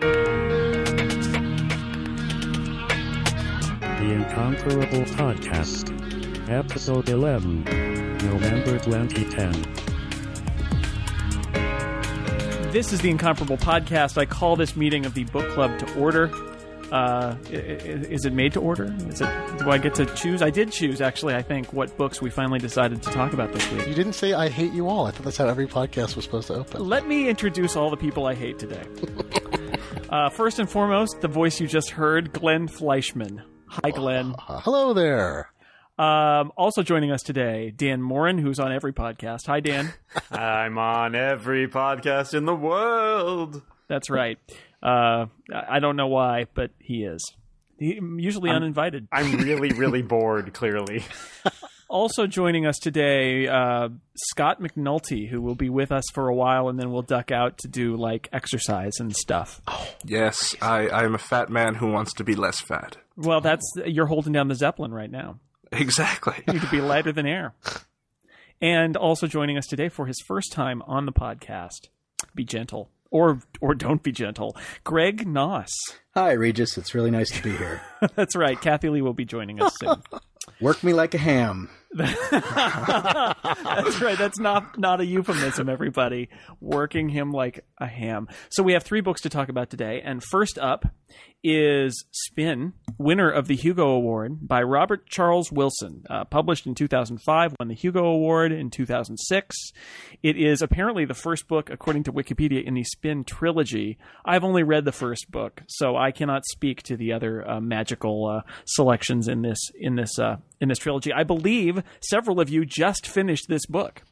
The Incomparable Podcast. Episode 11. November 2010. This is the Incomparable Podcast. I call this meeting of the book club to order. Uh, i- i- is it made to order? Is it? Do I get to choose? I did choose, actually. I think what books we finally decided to talk about this week. You didn't say I hate you all. I thought that's how every podcast was supposed to open. Let me introduce all the people I hate today. uh, first and foremost, the voice you just heard, Glenn Fleishman. Hi, Glenn. Uh, hello there. Um, also joining us today, Dan Moren, who's on every podcast. Hi, Dan. I'm on every podcast in the world. That's right. Uh, I I don't know why, but he is. He, usually uninvited. I'm really, really bored, clearly. Also joining us today, uh, Scott McNulty, who will be with us for a while, and then we'll duck out to do like exercise and stuff. Yes, I, I am a fat man who wants to be less fat. Well, that's you're holding down the zeppelin right now. Exactly. You could be lighter than air. And also joining us today for his first time on the podcast, be gentle or or don't be gentle, Greg Knauss. Hi, Regis. It's really nice to be here. That's right. Kathie Lee will be joining us soon. Work me like a ham. That's right. That's not not a euphemism, everybody. Working him like a ham. So we have three books to talk about today, and first up is Spin, winner of the Hugo Award by Robert Charles Wilson, uh, published in 2005, won the Hugo Award in 2006. It is apparently the first book, according to Wikipedia, in the Spin trilogy. I've only read the first book, so I cannot speak to the other uh, magical uh, selections in this in this uh, in this trilogy. I believe several of you just finished this book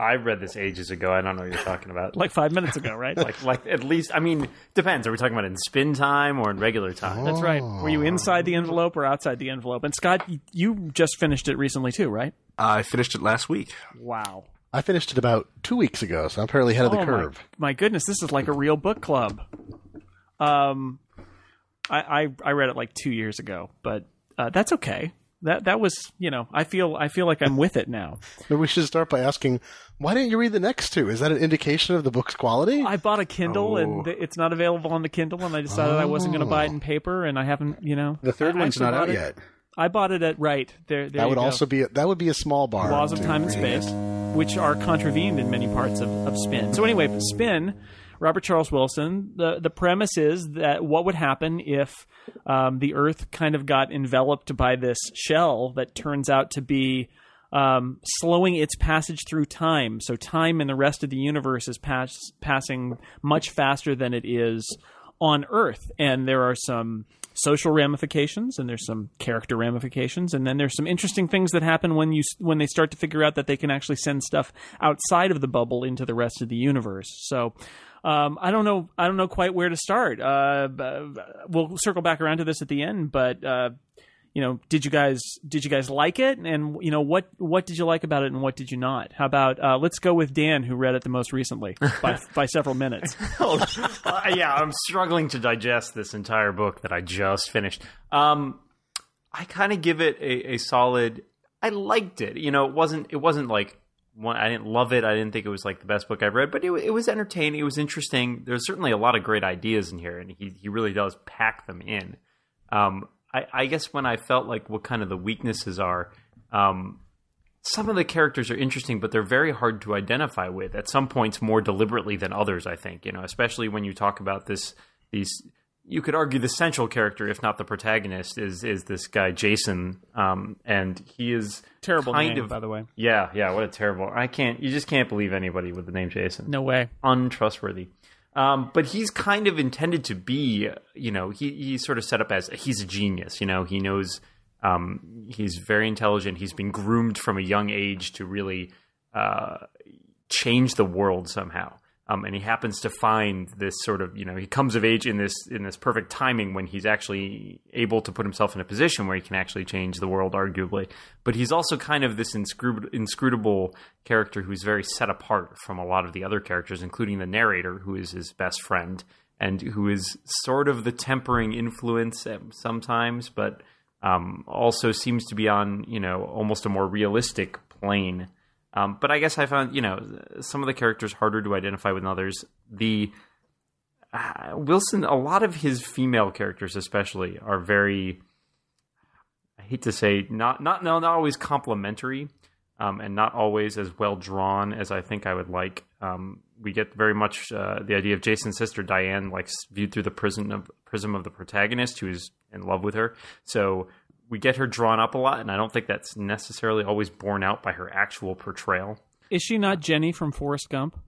I read this ages ago. I don't know what you're talking about. like five minutes ago, right? like, like at least, I mean, depends. Are we talking about in spin time or in regular time? That's right. Were you inside the envelope or outside the envelope? And Scott, you just finished it recently too, right? I finished it last week. Wow. I finished it about two weeks ago, so I'm apparently ahead of the Oh, curve. My, my goodness, this is like a real book club. Um, I I, I read it like two years ago, but uh, that's okay. That that was you know I feel I feel like I'm with it now. Maybe we should start by asking, why didn't you read the next two? Is that an indication of the book's quality? I bought a Kindle Oh. and th- it's not available on the Kindle, and I decided I wasn't going to buy it in oh. paper, and I haven't you know The third I one's actually not out it- yet. I bought it at right there. there that you would go. also be a, that would be a small bar. laws of to time and space, which are contravened in many parts of, of Spin. So anyway, Spin, Robert Charles Wilson. The the premise is that what would happen if um, the Earth kind of got enveloped by this shell that turns out to be um, slowing its passage through time. So time in the rest of the universe is pass- passing much faster than it is on Earth, and there are some social ramifications and there's some character ramifications and then there's some interesting things that happen when you when they start to figure out that they can actually send stuff outside of the bubble into the rest of the universe so um, I don't know. I don't know quite where to start. Uh, we'll circle back around to this at the end, but uh, you know, did you guys did you guys like it? And you know, what what did you like about it, and what did you not? How about uh, let's go with Dan, who read it the most recently by by several minutes. Uh, yeah, I'm struggling to digest this entire book that I just finished. Um, I kind of give it a, a solid. I liked it. You know, it wasn't. It wasn't like one. I didn't love it. I didn't think it was like the best book I've read, but it, it was entertaining. It was interesting. There's certainly a lot of great ideas in here, and he he really does pack them in. Um, I, I guess when I felt like what kind of the weaknesses are, um, some of the characters are interesting, but they're very hard to identify with. At some points, more deliberately than others. I think you know, especially when you talk about this. These you could argue the central character, if not the protagonist, is is this guy Jason, um, and he is Terrible kind name, of by the way. yeah, yeah. What a terrible! I can't. You just can't believe anybody with the name Jason No way. untrustworthy. Um, but he's kind of intended to be, you know, he he's sort of set up as he's a genius. You know, he knows um, he's very intelligent. He's been groomed from a young age to really uh, change the world somehow. Um, and he happens to find this sort of, you know, he comes of age in this in this perfect timing when he's actually able to put himself in a position where he can actually change the world, arguably. But he's also kind of this inscrut- inscrutable character who's very set apart from a lot of the other characters, including the narrator, who is his best friend and who is sort of the tempering influence sometimes, but um, also seems to be on, you know, almost a more realistic plane. Um, but I guess I found, you know, some of the characters harder to identify with others. The uh, Wilson, a lot of his female characters, especially, are very. I hate to say not not no, not always complimentary, um, and not always as well drawn as I think I would like. Um, we get very much uh, the idea of Jason's sister Diane, like viewed through the prism of prism of the protagonist who is in love with her. So we get her drawn up a lot, and I don't think that's necessarily always borne out by her actual portrayal. Is she not Jenny from Forrest Gump?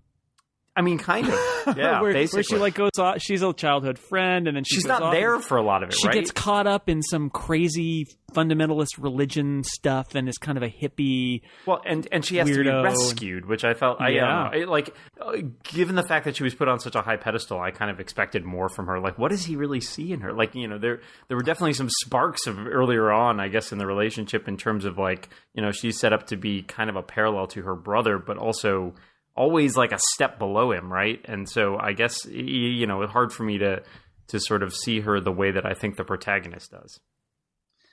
I mean, kind of, yeah. where, basically, where she like goes off, she's a childhood friend, and then she she's not there for a lot of it, She right? gets caught up in some crazy fundamentalist religion stuff, and is kind of a hippie. Well, and and she has to be rescued, which I felt, I, Yeah. I don't like, uh, given the fact that she was put on such a high pedestal, I kind of expected more from her. Like, what does he really see in her? Like, you know, there there were definitely some sparks of earlier on, I guess, in the relationship in terms of like, you know, she's set up to be kind of a parallel to her brother, but also always like a step below him, right? And so I guess you know, it's hard for me to to sort of see her the way that I think the protagonist does.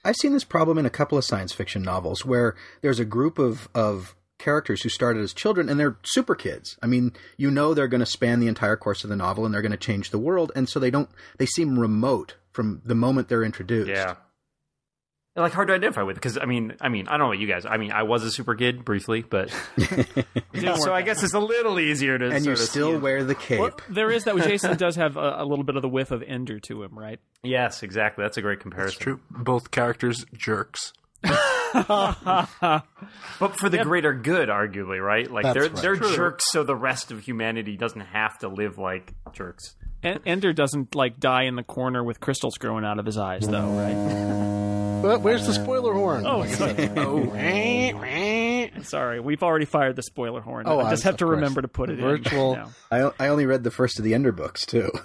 I've seen this problem in a couple of science fiction novels where there's a group of, of characters who started as children and they're super kids. I mean, you know they're going to span the entire course of the novel and they're going to change the world, and so they don't they seem remote from the moment they're introduced. Yeah. Like hard to identify with because I mean I mean I don't know about you guys I mean I was a super kid briefly but so I guess it's a little easier to And you sort still see wear the cape. Well, there is that. Jason does have a, a little bit of the whiff of Ender to him, right? yes exactly that's a great comparison It's true. Both characters jerks. but for the greater good arguably right like That's they're right. they're True. jerks so the rest of humanity doesn't have to live like jerks En- Ender doesn't like die in the corner with crystals growing out of his eyes, though, right? But where's the spoiler horn? Oh, oh sorry, we've already fired the spoiler horn. Oh, I just I'm- have to course. remember to put it Virtual- in. now. I, I only read the first of the Ender books too.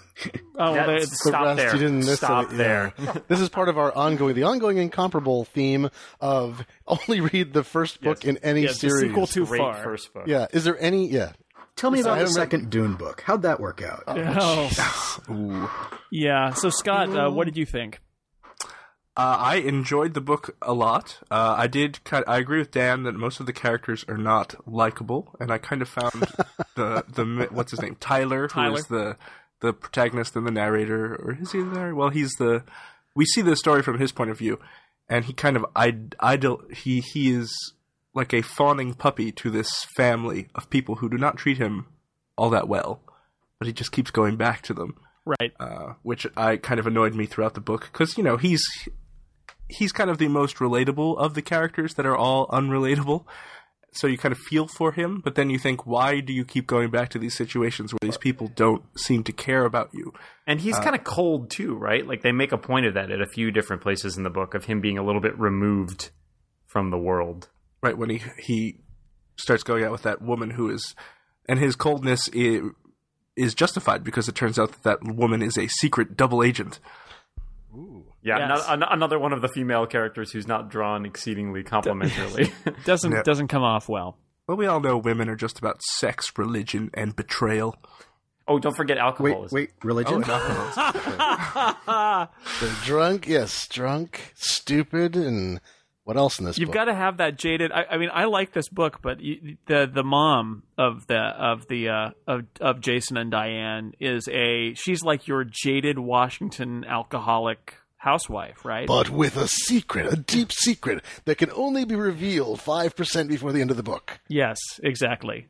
Oh, well, That's- they- the Stop rest there. you didn't miss Stop it. there. Yeah. this is part of our ongoing, the ongoing incomparable theme of only read the first book in any yes, the series. sequel too great far. first book yeah, is there any? Yeah, Tell me about the haven't read- second Dune book. How'd that work out? Oh. Yeah. So Scott, uh, what did you think? Uh, I enjoyed the book a lot. Uh, I did. Kind I agree with Dan that most of the characters are not likable, and I kind of found the the what's his name Tyler, Tyler. who is the the protagonist and the narrator, or is he there? Well, he's the. We see the story from his point of view, and he kind of id- idol. He he is like a fawning puppy to this family of people who do not treat him all that well, but he just keeps going back to them Right. uh, which I kind of annoyed me throughout the book because you know he's he's kind of the most relatable of the characters that are all unrelatable. So you kind of feel for him, but then you think, why do you keep going back to these situations where these people don't seem to care about you? and he's kind of cold too right like they make a point of that at a few different places in the book of him being a little bit removed from the world Right when he he starts going out with that woman who is, and his coldness is, is justified because it turns out that that woman is a secret double agent. Ooh. Yeah, Yes. ano- an- another one of the female characters who's not drawn exceedingly complimentarily. Doesn't Yeah. doesn't come off well. Well, we all know women are just about sex, religion, and betrayal. oh, don't forget Wait, alcoholism. wait, religion? Oh, they're drunk. Yes, drunk, stupid, and what else in this? Book? You've book? got to have that jaded. I, I mean, I like this book, but you, the the mom of the of the uh, of of Jason and Diane is a she's like your jaded Washington alcoholic housewife, right? but with a secret, a deep secret that can only be revealed five percent before the end of the book. yes, exactly.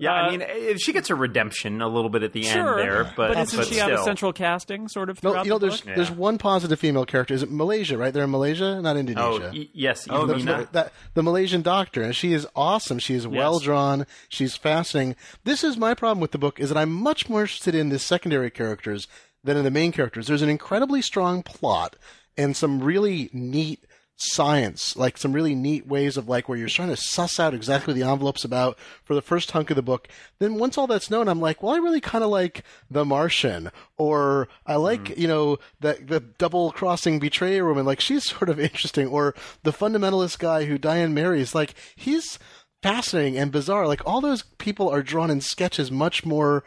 Yeah, Uh, I mean, eh, she gets a redemption a little bit at the Sure, end there, but, isn't but she still. have a central casting sort of No, you know, the there's book? there's Yeah. one positive female character. Is it Malaysia? Right, they're in Malaysia, not Oh, Indonesia. y- yes, Oh, the, Elena. that, the Malaysian doctor, and she is awesome. She is well drawn. She's fascinating. This is my problem with the book: is that I'm much more interested in the secondary characters than in the main characters. There's an incredibly strong plot and some really neat science, like some really neat ways of like where you're trying to suss out exactly what the envelope's about for the first hunk of the book. Then once all that's known, I'm like, well, I really kind of like The Martian, or I like mm. you know the the double crossing betrayer woman. Like she's sort of interesting, or the fundamentalist guy who Diane marries. Like he's fascinating and bizarre. Like all those people are drawn in sketches much more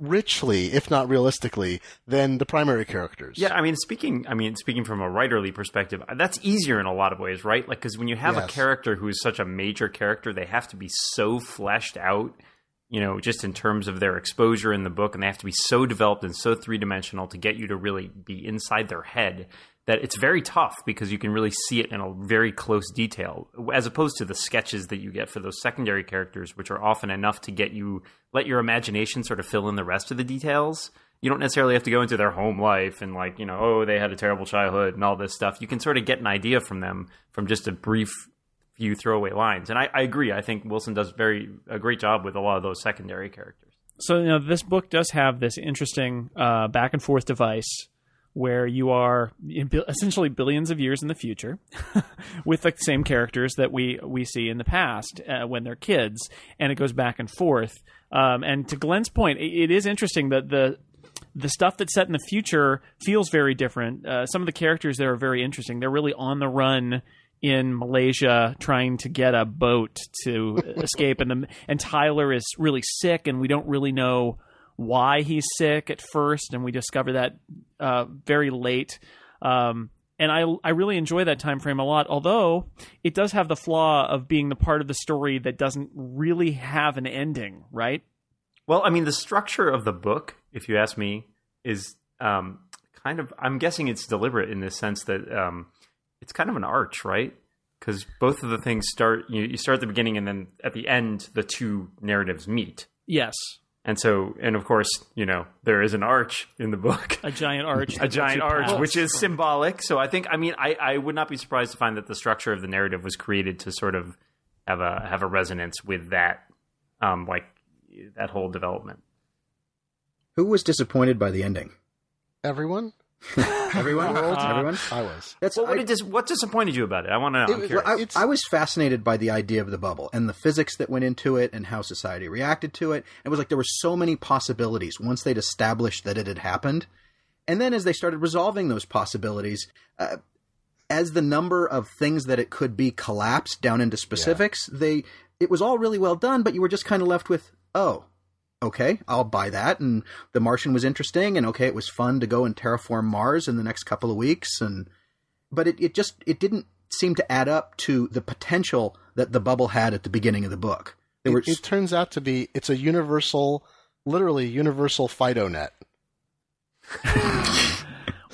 richly, if not realistically, than the primary characters. Yeah, I mean, speaking, I mean, speaking from a writerly perspective, that's easier in a lot of ways, right? Like, because when you have a character who is such a major character, they have to be so fleshed out you know, just in terms of their exposure in the book, and they have to be so developed and so three dimensional to get you to really be inside their head that it's very tough because you can really see it in a very close detail, as opposed to the sketches that you get for those secondary characters, which are often enough to get you let your imagination sort of fill in the rest of the details. You don't necessarily have to go into their home life and like you know, oh, they had a terrible childhood and all this stuff. You can sort of get an idea from them from just a brief few throwaway lines. And I, I agree. I think Wilson does very a great job with a lot of those secondary characters. So you know, this book does have this interesting uh, back and forth device where you are essentially billions of years in the future with the same characters that we we see in the past uh, when they're kids, and it goes back and forth. Um, and to Glenn's point, it, it is interesting that the the stuff that's set in the future feels very different. Uh, some of the characters there are very interesting. They're really on the run in Malaysia trying to get a boat to escape, and the, and Tyler is really sick, and we don't really know why he's sick at first, and we discover that uh, very late. Um, and I I really enjoy that time frame a lot. Although it does have the flaw of being the part of the story that doesn't really have an ending, right? Well, I mean, the structure of the book, if you ask me, is um, kind of. I'm guessing it's deliberate in the sense that um, it's kind of an arch, right? Because both of the things start. You, you start at the beginning, and then at the end, the two narratives meet. Yes. And so, and of course, you know, there is an arch in the book, a giant arch, a giant arch, which is symbolic. So I think, I mean, I, I would not be surprised to find that the structure of the narrative was created to sort of have a have a resonance with that, um, like that whole development. Who was disappointed by the ending? Everyone. everyone, everyone. I was. That's well, what, I, dis- what disappointed you about it? I want to know. It, I, I, was fascinated by the idea of the bubble and the physics that went into it and how society reacted to it. It was like there were so many possibilities once they'd established that it had happened, and then as they started resolving those possibilities. Uh, as the number of things that it could be collapsed down into specifics, yeah. they it was all really well done, but you were just kind of left with, oh, okay, I'll buy that. And The Martian was interesting, and okay, it was fun to go and terraform Mars in the next couple of weeks. And but it, it just it didn't seem to add up to the potential that the bubble had at the beginning of the book. It, were... it, turns out to be it's a universal, literally universal FidoNet.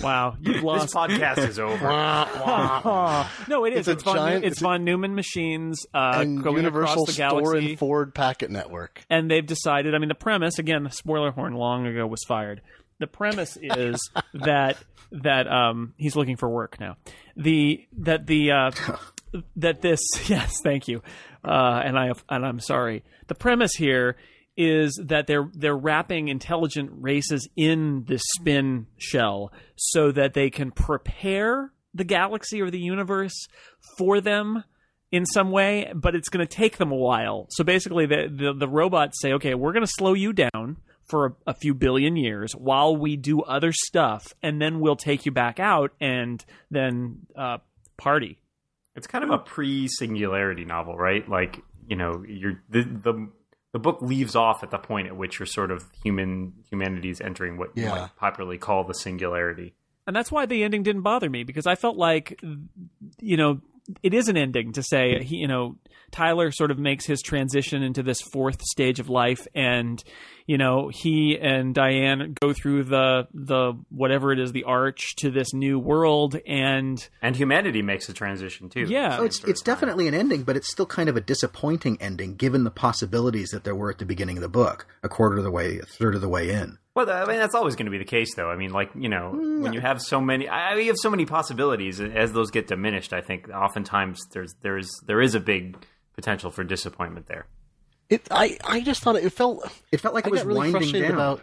Wow, you've lost. This podcast is over. no, it is. It's, it's von, giant, it's, it's von Neumann machines uh, and going Universal across the galaxy. And Ford Packet Network. And they've decided. I mean, the premise again, the spoiler horn long ago was fired. The premise is that that um, he's looking for work now. The that the uh, that this yes, thank you, uh, and I and I'm sorry. The premise here is that they're they're wrapping intelligent races in this spin shell so that they can prepare the galaxy or the universe for them in some way, but it's going to take them a while. So basically, the the, the robots say, "Okay, we're going to slow you down for a, a, few billion years while we do other stuff, and then we'll take you back out and then uh, party." It's kind of a pre-singularity novel, right? Like you know, you're the the the book leaves off at the point at which you're sort of human humanity is entering what yeah. you might popularly call the singularity. And that's why the ending didn't bother me because I felt like you know it is an ending to say he you know Tyler sort of makes his transition into this fourth stage of life and you know he and Diane go through the the whatever it is the arch to this new world and and humanity makes a transition too. Yeah. So it's it's definitely an ending but it's still kind of a disappointing ending given the possibilities that there were at the beginning of the book, a quarter of the way, a third of the way in. Well, I mean that's always going to be the case, though. I mean, like you know, mm, when you have so many, I mean, you have so many possibilities. As those get diminished, I think oftentimes there's there's there is a big potential for disappointment there. It, I, I just thought it, it felt, it felt like it was really winding down. About,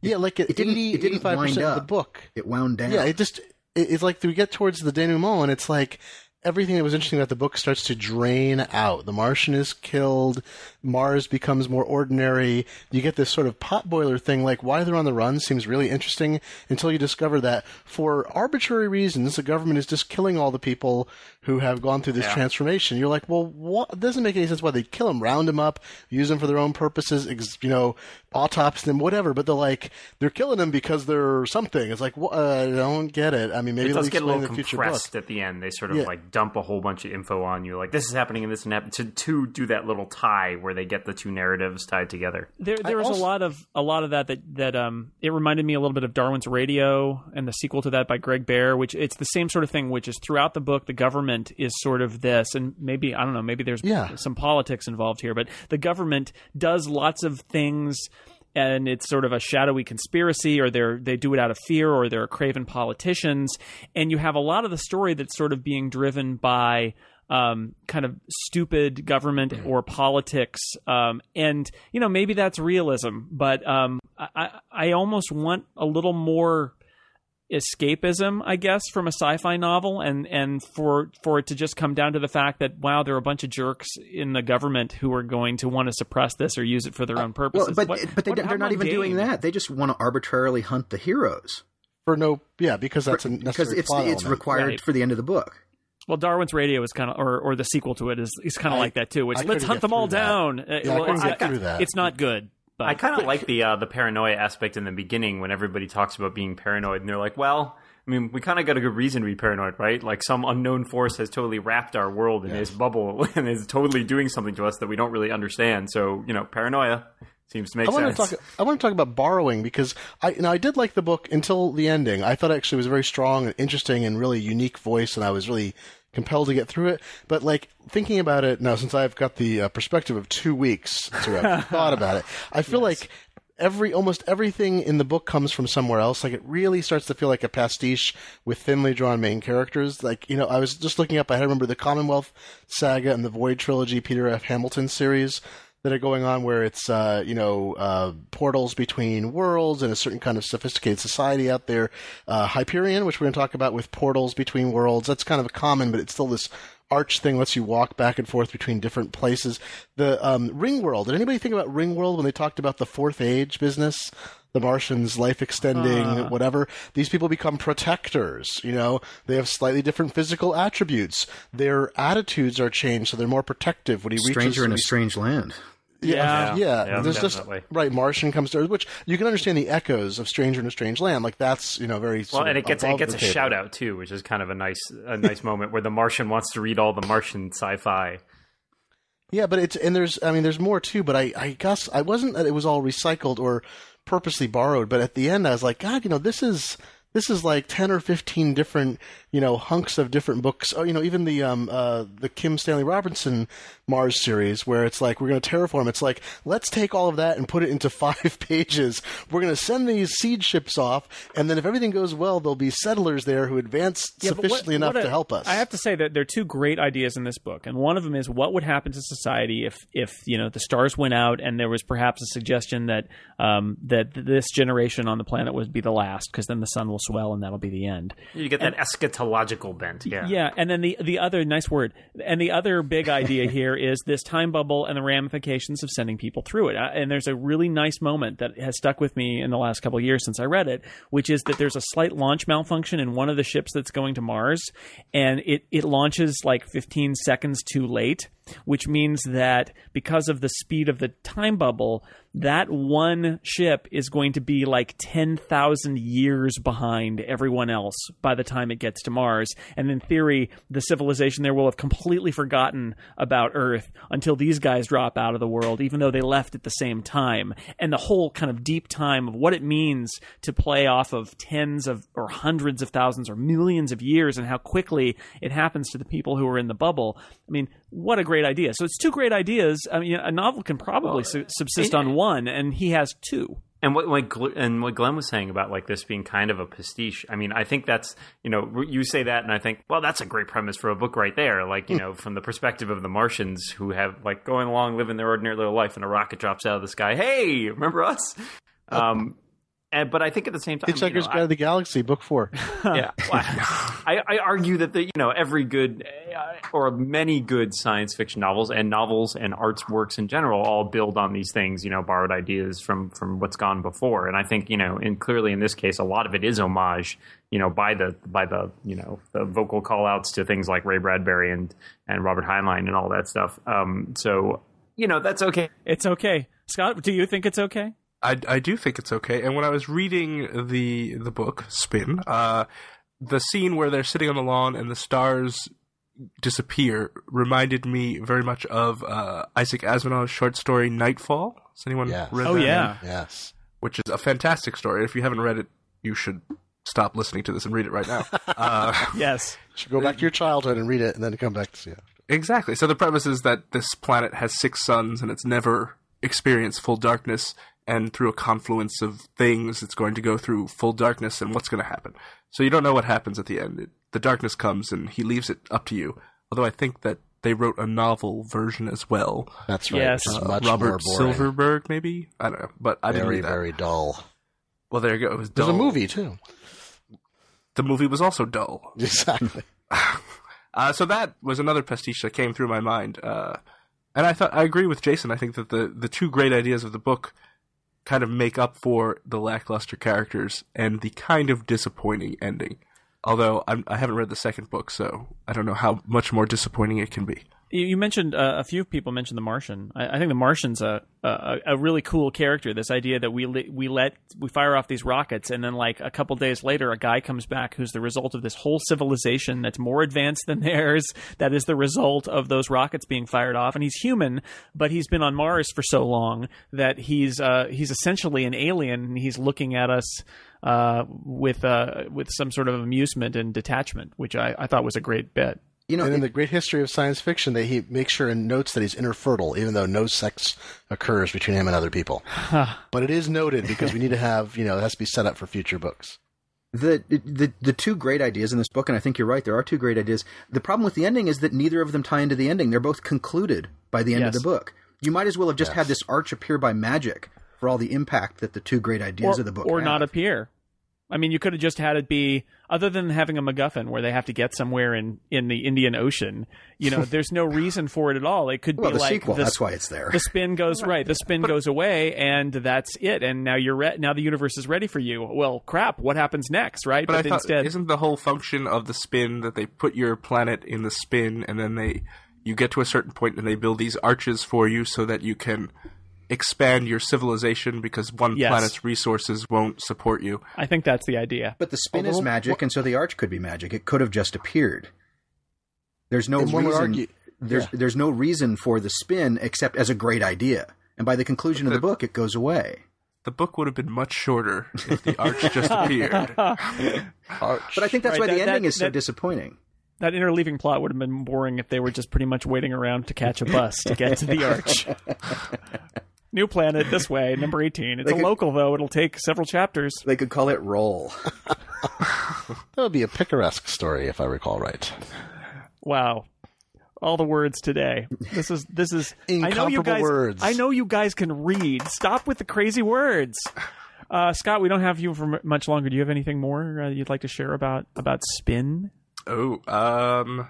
yeah, like it didn't, 80, it didn't 85% of the book. It wound down. Yeah, it just, it, it's like we get towards the denouement, and it's like everything that was interesting about the book starts to drain out. The Martian is killed. Mars becomes more ordinary. You get this sort of potboiler thing, like why they're on the run seems really interesting until you discover that for arbitrary reasons, the government is just killing all the people who have gone through this yeah. transformation. You're like, well, what? It doesn't make any sense why they kill them, round them up, use them for their own purposes, you know, autopsy them, whatever. But they're like they're killing them because they're something. It's like well, uh, I don't get it. I mean, maybe it they'll does get a little in book. compressed at the end. They sort of Yeah. like dump a whole bunch of info on you, like this is happening and this and that, to to do that little tie where they get the two narratives tied together. There, there was also- a lot of a lot of that that that um it reminded me a little bit of Darwin's Radio and the sequel to that by Greg Bear, which it's the same sort of thing, which is throughout the book the government is sort of this, and maybe I don't know, maybe there's Yeah. some politics involved here, but the government does lots of things. And it's sort of a shadowy conspiracy, or they're they do it out of fear, or they're craven politicians. And you have a lot of the story that's sort of being driven by um, kind of stupid government or politics. Um, and, you know, maybe that's realism, but um, I I almost want a little more escapism, I guess, from a sci-fi novel, and and for for it to just come down to the fact that wow, there are a bunch of jerks in the government who are going to want to suppress this or use it for their own purposes. Well, purposes. but What- but they, what- they're not even doing that. They just want to arbitrarily hunt the heroes for no, yeah, because that's a because it's plot it's required Right. for the end of the book. Well, Darwin's Radio is kind of, or, or the sequel to it is, is kind of like that too. Which I let's hunt them all that. down. Uh, Yeah, I well, couldn't it's- through that. It's not good. But I kind of like the uh, the paranoia aspect in the beginning when everybody talks about being paranoid, and they're like, "Well, I mean, we kind of got a good reason to be paranoid, right? Like some unknown force has totally wrapped our world in this bubble and is totally doing something to us that we don't really understand. So, you know, paranoia seems to make I want sense. to talk. I want to talk about borrowing because I, know, I did like the book until the ending. I thought actually it was a very strong and interesting and really unique voice, and I was really compelled to get through it. But like thinking about it now, since I've got the uh, perspective of two weeks to have thought about it, I feel like every almost everything in the book comes from somewhere else. Like it really starts to feel like a pastiche with thinly drawn main characters. Like you know, I was just looking up. I remember the Commonwealth saga and the Void trilogy, Peter F. Hamilton series that are going on where it's uh, you know uh, portals between worlds and a certain kind of sophisticated society out there. Uh, Hyperion, which we're going to talk about with portals between worlds, that's kind of a common, but it's still this arch thing lets you walk back and forth between different places. The um, Ringworld. Did anybody think about Ringworld when they talked about the Fourth Age business? The Martians, life extending, whatever. These people become protectors. You know, they have slightly different physical attributes. Their attitudes are changed, so they're more protective when he reaches. Stranger in a strange land. Yeah. yeah, Yeah, there's definitely. just right. Martian comes to Earth, which you can understand the echoes of Stranger in a Strange Land. Like that's you know very well, and it gets it gets a table. shout out too, which is kind of a nice a nice moment where the Martian wants to read all the Martian sci-fi. Yeah, but it's and there's I mean there's more too. But I I guess I wasn't that it was all recycled or purposely borrowed. But at the end, I was like, God, you know, this is this is like ten or fifteen different you know hunks of different books. Oh, you know, even the um uh the Kim Stanley Robinson Mars series where it's like we're going to terraform. It's like let's take all of that and put it into five pages. We're going to send these seed ships off, and then if everything goes well, there'll be settlers there who advance Yeah, but what- sufficiently enough what a- to help us. I have to say that there are two great ideas in this book, and one of them is what would happen to society if, if you know, the stars went out and there was perhaps a suggestion that um, that this generation on the planet would be the last, because then the sun will swell and that'll be the end. You get that eschatological bent. Yeah. Yeah, and then the the other nice word, and the other big idea here is this time bubble and the ramifications of sending people through it. Uh, And there's a really nice moment that has stuck with me in the last couple of years since I read it, which is that there's a slight launch malfunction in one of the ships that's going to Mars, and it it launches like 15 seconds too late. Which means that because of the speed of the time bubble, that one ship is going to be like 10,000 years behind everyone else by the time it gets to Mars. And in theory, the civilization there will have completely forgotten about Earth until these guys drop out of the world, even though they left at the same time. And the whole kind of deep time of what it means to play off of tens of or hundreds of thousands or millions of years and how quickly it happens to the people who are in the bubble. I mean, what a great idea. So it's two great ideas. I mean, a novel can probably su- subsist on one, and he has two. And what, Gl- and what Glenn was saying about like this being kind of a pastiche. I mean, I think that's you know you say that, and I think well, that's a great premise for a book right there. Like you know, from the perspective of the Martians who have like going along living their ordinary little life, and a rocket drops out of the sky. Hey, remember us? Um, and but I think at the same time, you Hitchhiker's know, Guide to the Galaxy, book four. yeah. Well, I, I argue that the you know every good uh, or many good science fiction novels and novels and arts works in general all build on these things. You know, borrowed ideas from from what's gone before, and I think you know, and clearly in this case, a lot of it is homage. You know, by the by the you know the vocal call outs to things like Ray Bradbury and and Robert Heinlein and all that stuff. Um, so you know that's okay. It's okay. Scott, do you think it's okay? I, I do think it's okay. And when I was reading the the book Spin, uh, the scene where they're sitting on the lawn and the stars disappear reminded me very much of uh, Isaac Asimov's short story Nightfall. Has anyone Yes. read Oh that? Oh yeah. Yes. Which is a fantastic story. If you haven't read it, you should stop listening to this and read it right now. uh, Yes. You should go back to your childhood and read it, and then come back to see it. Exactly. So the premise is that this planet has six suns and it's never experienced full darkness, and through a confluence of things, it's going to go through full darkness, and what's going to happen? So you don't know what happens at the end. It, the darkness comes, and he leaves it up to you. Although I think that they wrote a novel version as well. That's right. Yes. Uh, much Robert boring. Silverberg, maybe I don't know, but I didn't very, read that. very dull. Well, there you go. It was There's a movie too. The movie was also dull. Exactly. Uh, so that was another pastiche that came through my mind. Uh, and I thought I agree with Jason. I think that the the two great ideas of the book kind of make up for the lackluster characters and the kind of disappointing ending. Although I'm, I haven't read the second book, so I don't know how much more disappointing it can be. You mentioned uh, a few people mentioned the Martian. I, I think the Martian's a, a a really cool character. This idea that we li- we let we fire off these rockets, and then like a couple days later, a guy comes back who's the result of this whole civilization that's more advanced than theirs. That is the result of those rockets being fired off, and he's human, but he's been on Mars for so long that he's uh, he's essentially an alien, and he's looking at us uh, with uh, with some sort of amusement and detachment, which I, I thought was a great bit. You know, and in it- the great history of science fiction, that he makes sure and notes that he's infertile, even though no sex occurs between him and other people. but it is noted because we need to have, you know, it has to be set up for future books. the the the two great ideas in this book, and I think you're right. There are two great ideas. The problem with the ending is that neither of them tie into the ending. They're both concluded by the end of the book. You might as well have just had this arch appear by magic for all the impact that the two great ideas or, of the book or have. not appear. I mean, you could have just had it be other than having a MacGuffin where they have to get somewhere in, in the Indian Ocean. You know, there's no reason for it at all. It could well, be the like sequel. the, that's why it's there. the spin goes right. The spin goes away, and that's it. And now you're re- now the universe is ready for you. Well, crap. What happens next? Right? But, I thought, instead, isn't the whole function of the spin that they put your planet in the spin, and then they you get to a certain point, and they build these arches for you so that you can expand your civilization because one Yes. planet's resources won't support you. I think that's the idea. But the spin is Although- magic, and so the arch could be magic. It could have just appeared. There's no And reason. argue- there's yeah. there's no reason for the spin except as a great idea. And by the conclusion of the The- book, it goes away. The book would have been much shorter if the arch just appeared. But I think that's Right, why the ending that- is so that- disappointing. That interleaving plot would have been boring if they were just pretty much waiting around to catch a bus to get to the arch. New planet this way, number 18. It's They a could- local, though. It'll take several chapters. They could call it roll. That would be a picaresque story, if I recall right. Wow. All the words today. This is this is I know you Incomparable guys words. I know you guys can read. Stop with the crazy words. Uh, Scott, we don't have you for m- much longer. Do you have anything more uh, you'd like to share about about spin? oh, um,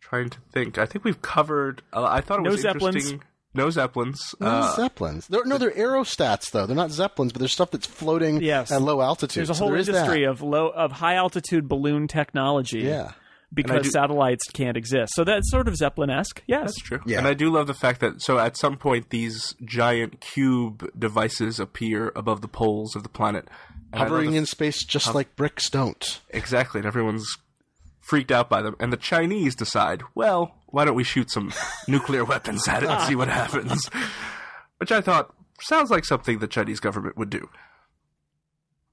trying to think. I think we've covered. Uh, I thought it No was Zeppelins. interesting. No zeppelins. No Uh, zeppelins. They're, no, they're aerostats though. They're not zeppelins, but there's stuff that's floating Yes. at low altitude. There's a So whole industry of low of high altitude balloon technology. Yeah. Because do- satellites can't exist. So that's sort of Zeppelin esque. Yes. That's true. Yeah. And I do love the fact that so at some point these giant cube devices appear above the poles of the planet. And hovering the- in space just like bricks don't. Exactly, and everyone's freaked out by them. And the Chinese decide, well, why don't we shoot some nuclear weapons at it and see what happens? Which I thought sounds like something the Chinese government would do.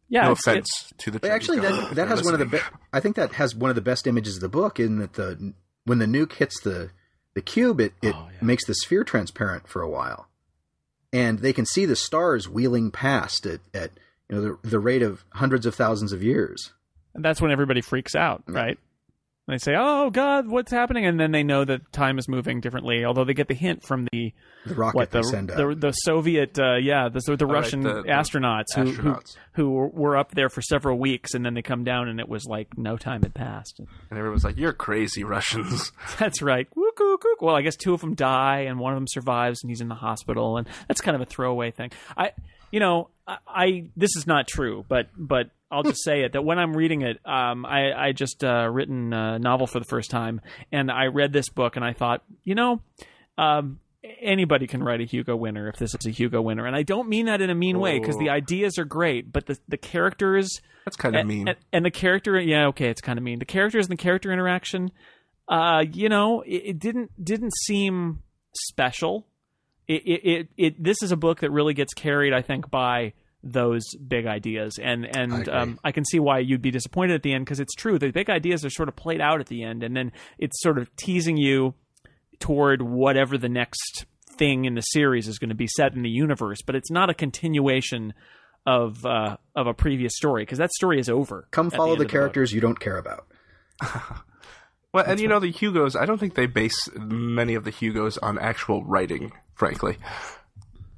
Yeah. no it's- offense to the Chinese actually, government that that they're has one of the. Be- I think that has one of the best images of the book in that the when the nuke hits the the cube, it it Oh, yeah. makes the sphere transparent for a while, and they can see the stars wheeling past at at you know the the rate of hundreds of thousands of years. And that's when everybody freaks out, right? And they say, "Oh God, what's happening?" And then they know that time is moving differently. Although they get the hint from the The rocket what the they send up. the, the Soviet, uh, yeah, the the, the Oh, right, Russian the- the astronauts, who, who astronauts. who were up there for several weeks, and then they come down, and it was like no time had passed. And everyone's like, "You're crazy, Russians." That's right. Woo, coo, coo. Well, I guess two of them die, and one of them survives, and he's in the hospital, and that's kind of a throwaway thing. I, you know, I, I this is not true, but but I'll just say it that when I'm reading it, um, I I just uh, written a novel for the first time, and I read this book, and I thought, you know, um. anybody can write a Hugo winner if this is a Hugo winner, and I don't mean that in a mean way because the ideas are great, but the the characters That's kind of mean. and, and the character, yeah, okay, it's kind of mean. The characters and the character interaction, uh, you know, it, it didn't didn't seem special. It, it it it this is a book that really gets carried, I think, by those big ideas, and I and agree. um, I can see why you'd be disappointed at the end because it's true. The big ideas are sort of played out at the end, and then it's sort of teasing you toward whatever the next thing in the series is going to be set in the universe, but it's not a continuation of uh, of a previous story because that story is over. Come follow end the of book. characters you don't care about. Well, and you know the Hugos. I don't think they base many of the Hugos on actual writing. Frankly,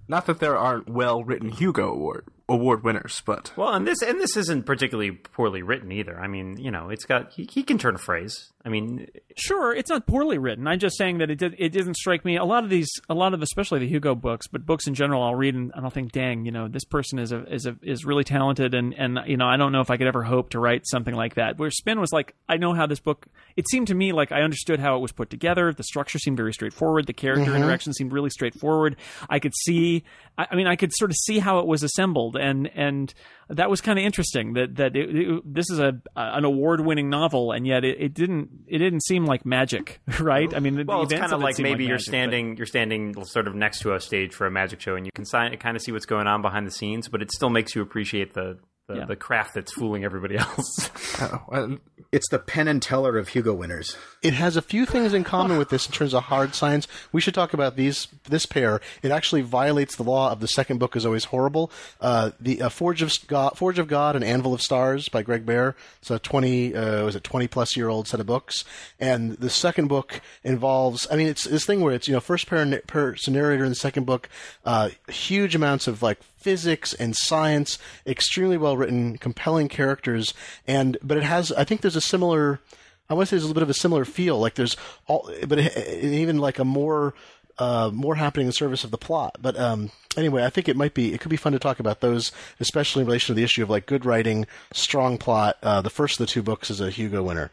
not that there aren't well-written Hugo award award winners, but Well, and this and this isn't particularly poorly written either. I mean, you know, it's got he, he can turn a phrase. I mean, Sure, it's not poorly written. I'm just saying that it did, it didn't strike me. A lot of these, a lot of especially the Hugo books, but books in general, I'll read and I'll think, dang, you know, this person is a, is a, is really talented, and and you know, I don't know if I could ever hope to write something like that. Where Spin was like, I know how this book. It seemed to me like I understood how it was put together. The structure seemed very straightforward. The character mm-hmm. interaction seemed really straightforward. I could see, I, I mean, I could sort of see how it was assembled, and and that was kind of interesting. That that it, it- this is a an award winning novel, and yet it, it didn't it didn't seem like magic, right? I mean, well, it's kind of like maybe you're magic, but- standing you're standing sort of next to a stage for a magic show, and you can si- kind of see what's going on behind the scenes, but it still makes you appreciate the the, Yeah. the craft that's fooling everybody else. and It's the Penn and Teller of Hugo winners. It has a few things in common with this in terms of hard science. We should talk about these this pair. It actually violates the law of the second book is always horrible. Uh, the uh, Forge of God, Forge of God, and Anvil of Stars by Greg Bear. It's a twenty uh, was it twenty plus year old set of books, and the second book involves. I mean, it's this thing where it's you know first person person narrator in the second book, uh, huge amounts of like physics and science, extremely well written, compelling characters, and but it has. I think there's a similar. I want to say there's a little bit of a similar feel. Like there's all, but it, it- even like a more, uh, more happening in service of the plot. But um, anyway, I think it might be. It could be fun to talk about those, especially in relation to the issue of like good writing, strong plot. Uh, the first of the two books is a Hugo winner.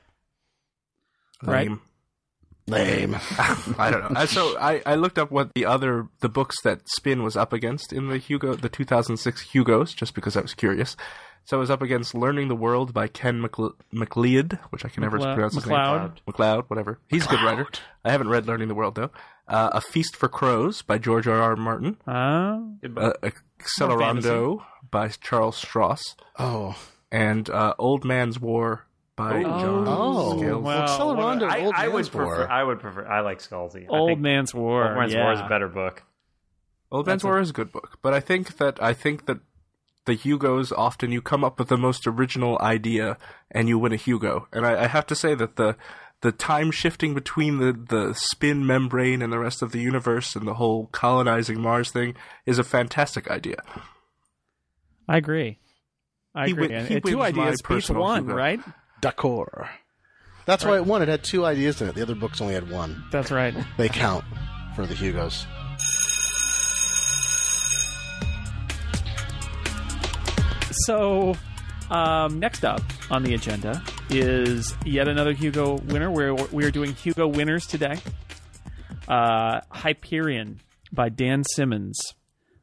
Right. lame. Lame. I don't know. Uh, So I, I looked up what the other the books that Spin was up against in the Hugo the 2006 Hugos just because I was curious. So it was up against Learning the World by Ken McLe- MacLeod, which I can never MacLeod- pronounce his MacLeod. name. MacLeod, whatever. He's a good writer. I haven't read Learning the World though. Uh, a Feast for Crows by George R. R. Martin. Ah, Uh, Accelerando by Charles Stross, Oh. and uh, Old Man's War by oh. John Oh. Scalzi. Well, Wow, Accelerando, I, Old I would Man's prefer. I would prefer. I like Scalzi. Old Man's War. Old Man's yeah. War is a better book. Old Man's War is a good book, but I think that I think that the Hugos often you come up with the most original idea and you win a Hugo. And I, I have to say that the the time shifting between the, the spin membrane and the rest of the universe and the whole colonizing Mars thing is a fantastic idea. I agree. I He agree. win- And, he two wins ideas beats personal one, Hugo. right? D'accord. That's why it won. It had two ideas in it. The other books only had one. That's right. They count for the Hugos. So, um, next up on the agenda is yet another Hugo winner. We're, we are doing Hugo winners today. Uh, Hyperion by Dan Simmons,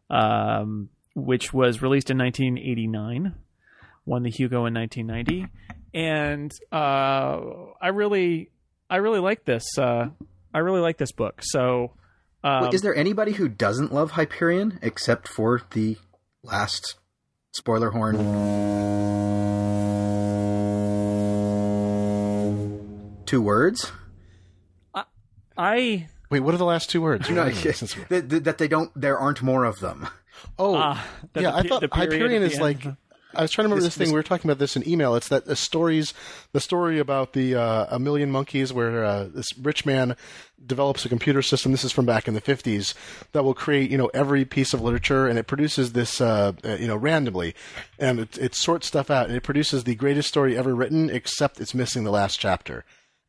um, which was released in 1989, won the Hugo in 1990, and uh, I really, I really like this. Uh, I really like this book. So, um, Wait, is there anybody who doesn't love Hyperion except for the last spoiler horn? Two words? I Wait, what are the last two words? No, Since we- that, that- that they don't. There aren't more of them. Oh, that yeah. the I thought the Hyperion the is end. like. I was trying to remember this, thing. we were talking about this in email. It's that the stories, the story about the uh, a million monkeys, where uh, this rich man develops a computer system. This is from back in the fifties that will create, you know, every piece of literature, and it produces this, uh, uh, you know, randomly, and it, it sorts stuff out, and it produces the greatest story ever written, except it's missing the last chapter.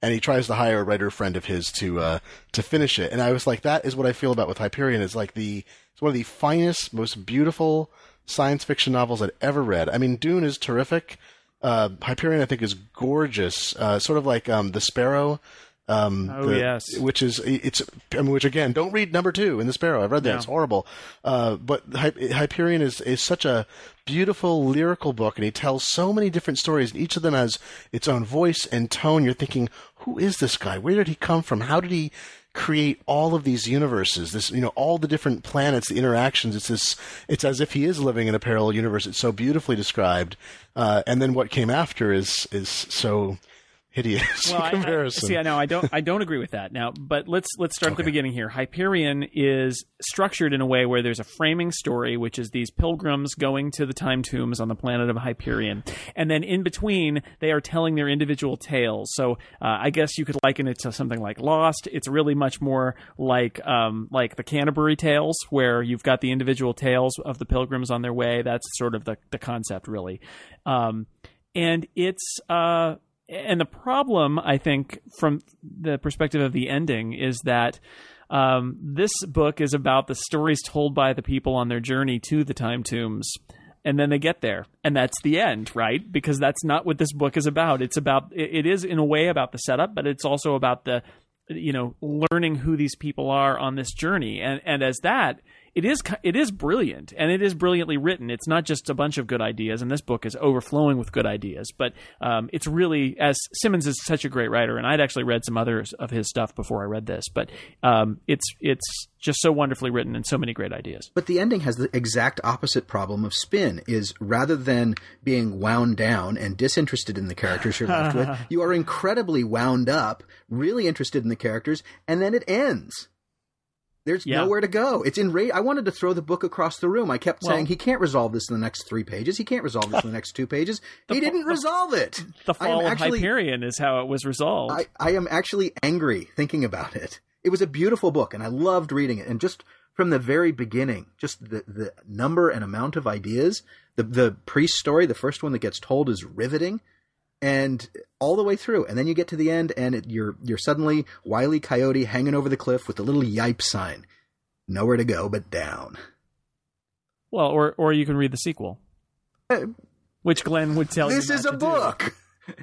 And he tries to hire a writer friend of his to uh, to finish it. And I was like, that is what I feel about with Hyperion. It's like the it's one of the finest, most beautiful science fiction novels I'd ever read. I mean, Dune is terrific. Uh, Hyperion, I think, is gorgeous. Uh, sort of like um, The Sparrow. Um, Oh, the- yes. which is it's I mean, which again, don't read number two in the Sparrow. I've read that; No. it's horrible. Uh, but Hy- Hyperion is is such a beautiful lyrical book, and he tells so many different stories, and each of them has its own voice and tone. You're thinking, who is this guy? Where did he come from? How did he? Create all of these universes this you know all the different planets the interactions. It's this it's as if he is living in a parallel universe. It's so beautifully described. Uh, and then what came after is is so hideous Well, in I- I, comparison see, I know I don't, I don't agree with that now. But let's let's start at the beginning here. Hyperion is structured in a way where there's a framing story, which is these pilgrims going to the time tombs on the planet of Hyperion, and then in between they are telling their individual tales. So uh, I guess you could liken it to something like Lost. It's really much more like um, like the Canterbury Tales, where you've got the individual tales of the pilgrims on their way. That's sort of the the concept, really. Um, and it's uh and the problem i think from the perspective of the ending is that um, this book is about the stories told by the people on their journey to the time tombs. And then they get there. And that's the end right? Because that's not what this book is about. It's about it is in a way about the setup but it's also about the you know learning who these people are on this journey. And and as that it is it is brilliant and it is brilliantly written it's not just a bunch of good ideas and this book is overflowing with good ideas but um, it's really as simmons is such a great writer and i'd actually read some others of his stuff before i read this but um, it's it's just so wonderfully written and so many great ideas But the ending has the exact opposite problem of spin is rather than being wound down and disinterested in the characters you're left with, you are incredibly wound up, really interested in the characters, and then it ends. There's Yeah. nowhere to go. It's enraged. I wanted to throw the book across the room. I kept Well- saying he can't resolve this in the next three pages. He can't resolve this in the next two pages. he didn't resolve it. the fall of actually- hyperion is how it was resolved I, I am actually angry thinking about it. It was a beautiful book, and I loved reading it. And just from the very beginning, just the, the number and amount of ideas. The the priest story, the first one that gets told, is riveting, and all the way through. And then you get to the end, and it, you're you're suddenly Wile E. Coyote hanging over the cliff with the little yipe sign, nowhere to go but down. well or or you can read the sequel Uh, which glenn would tell you. This you is a to do.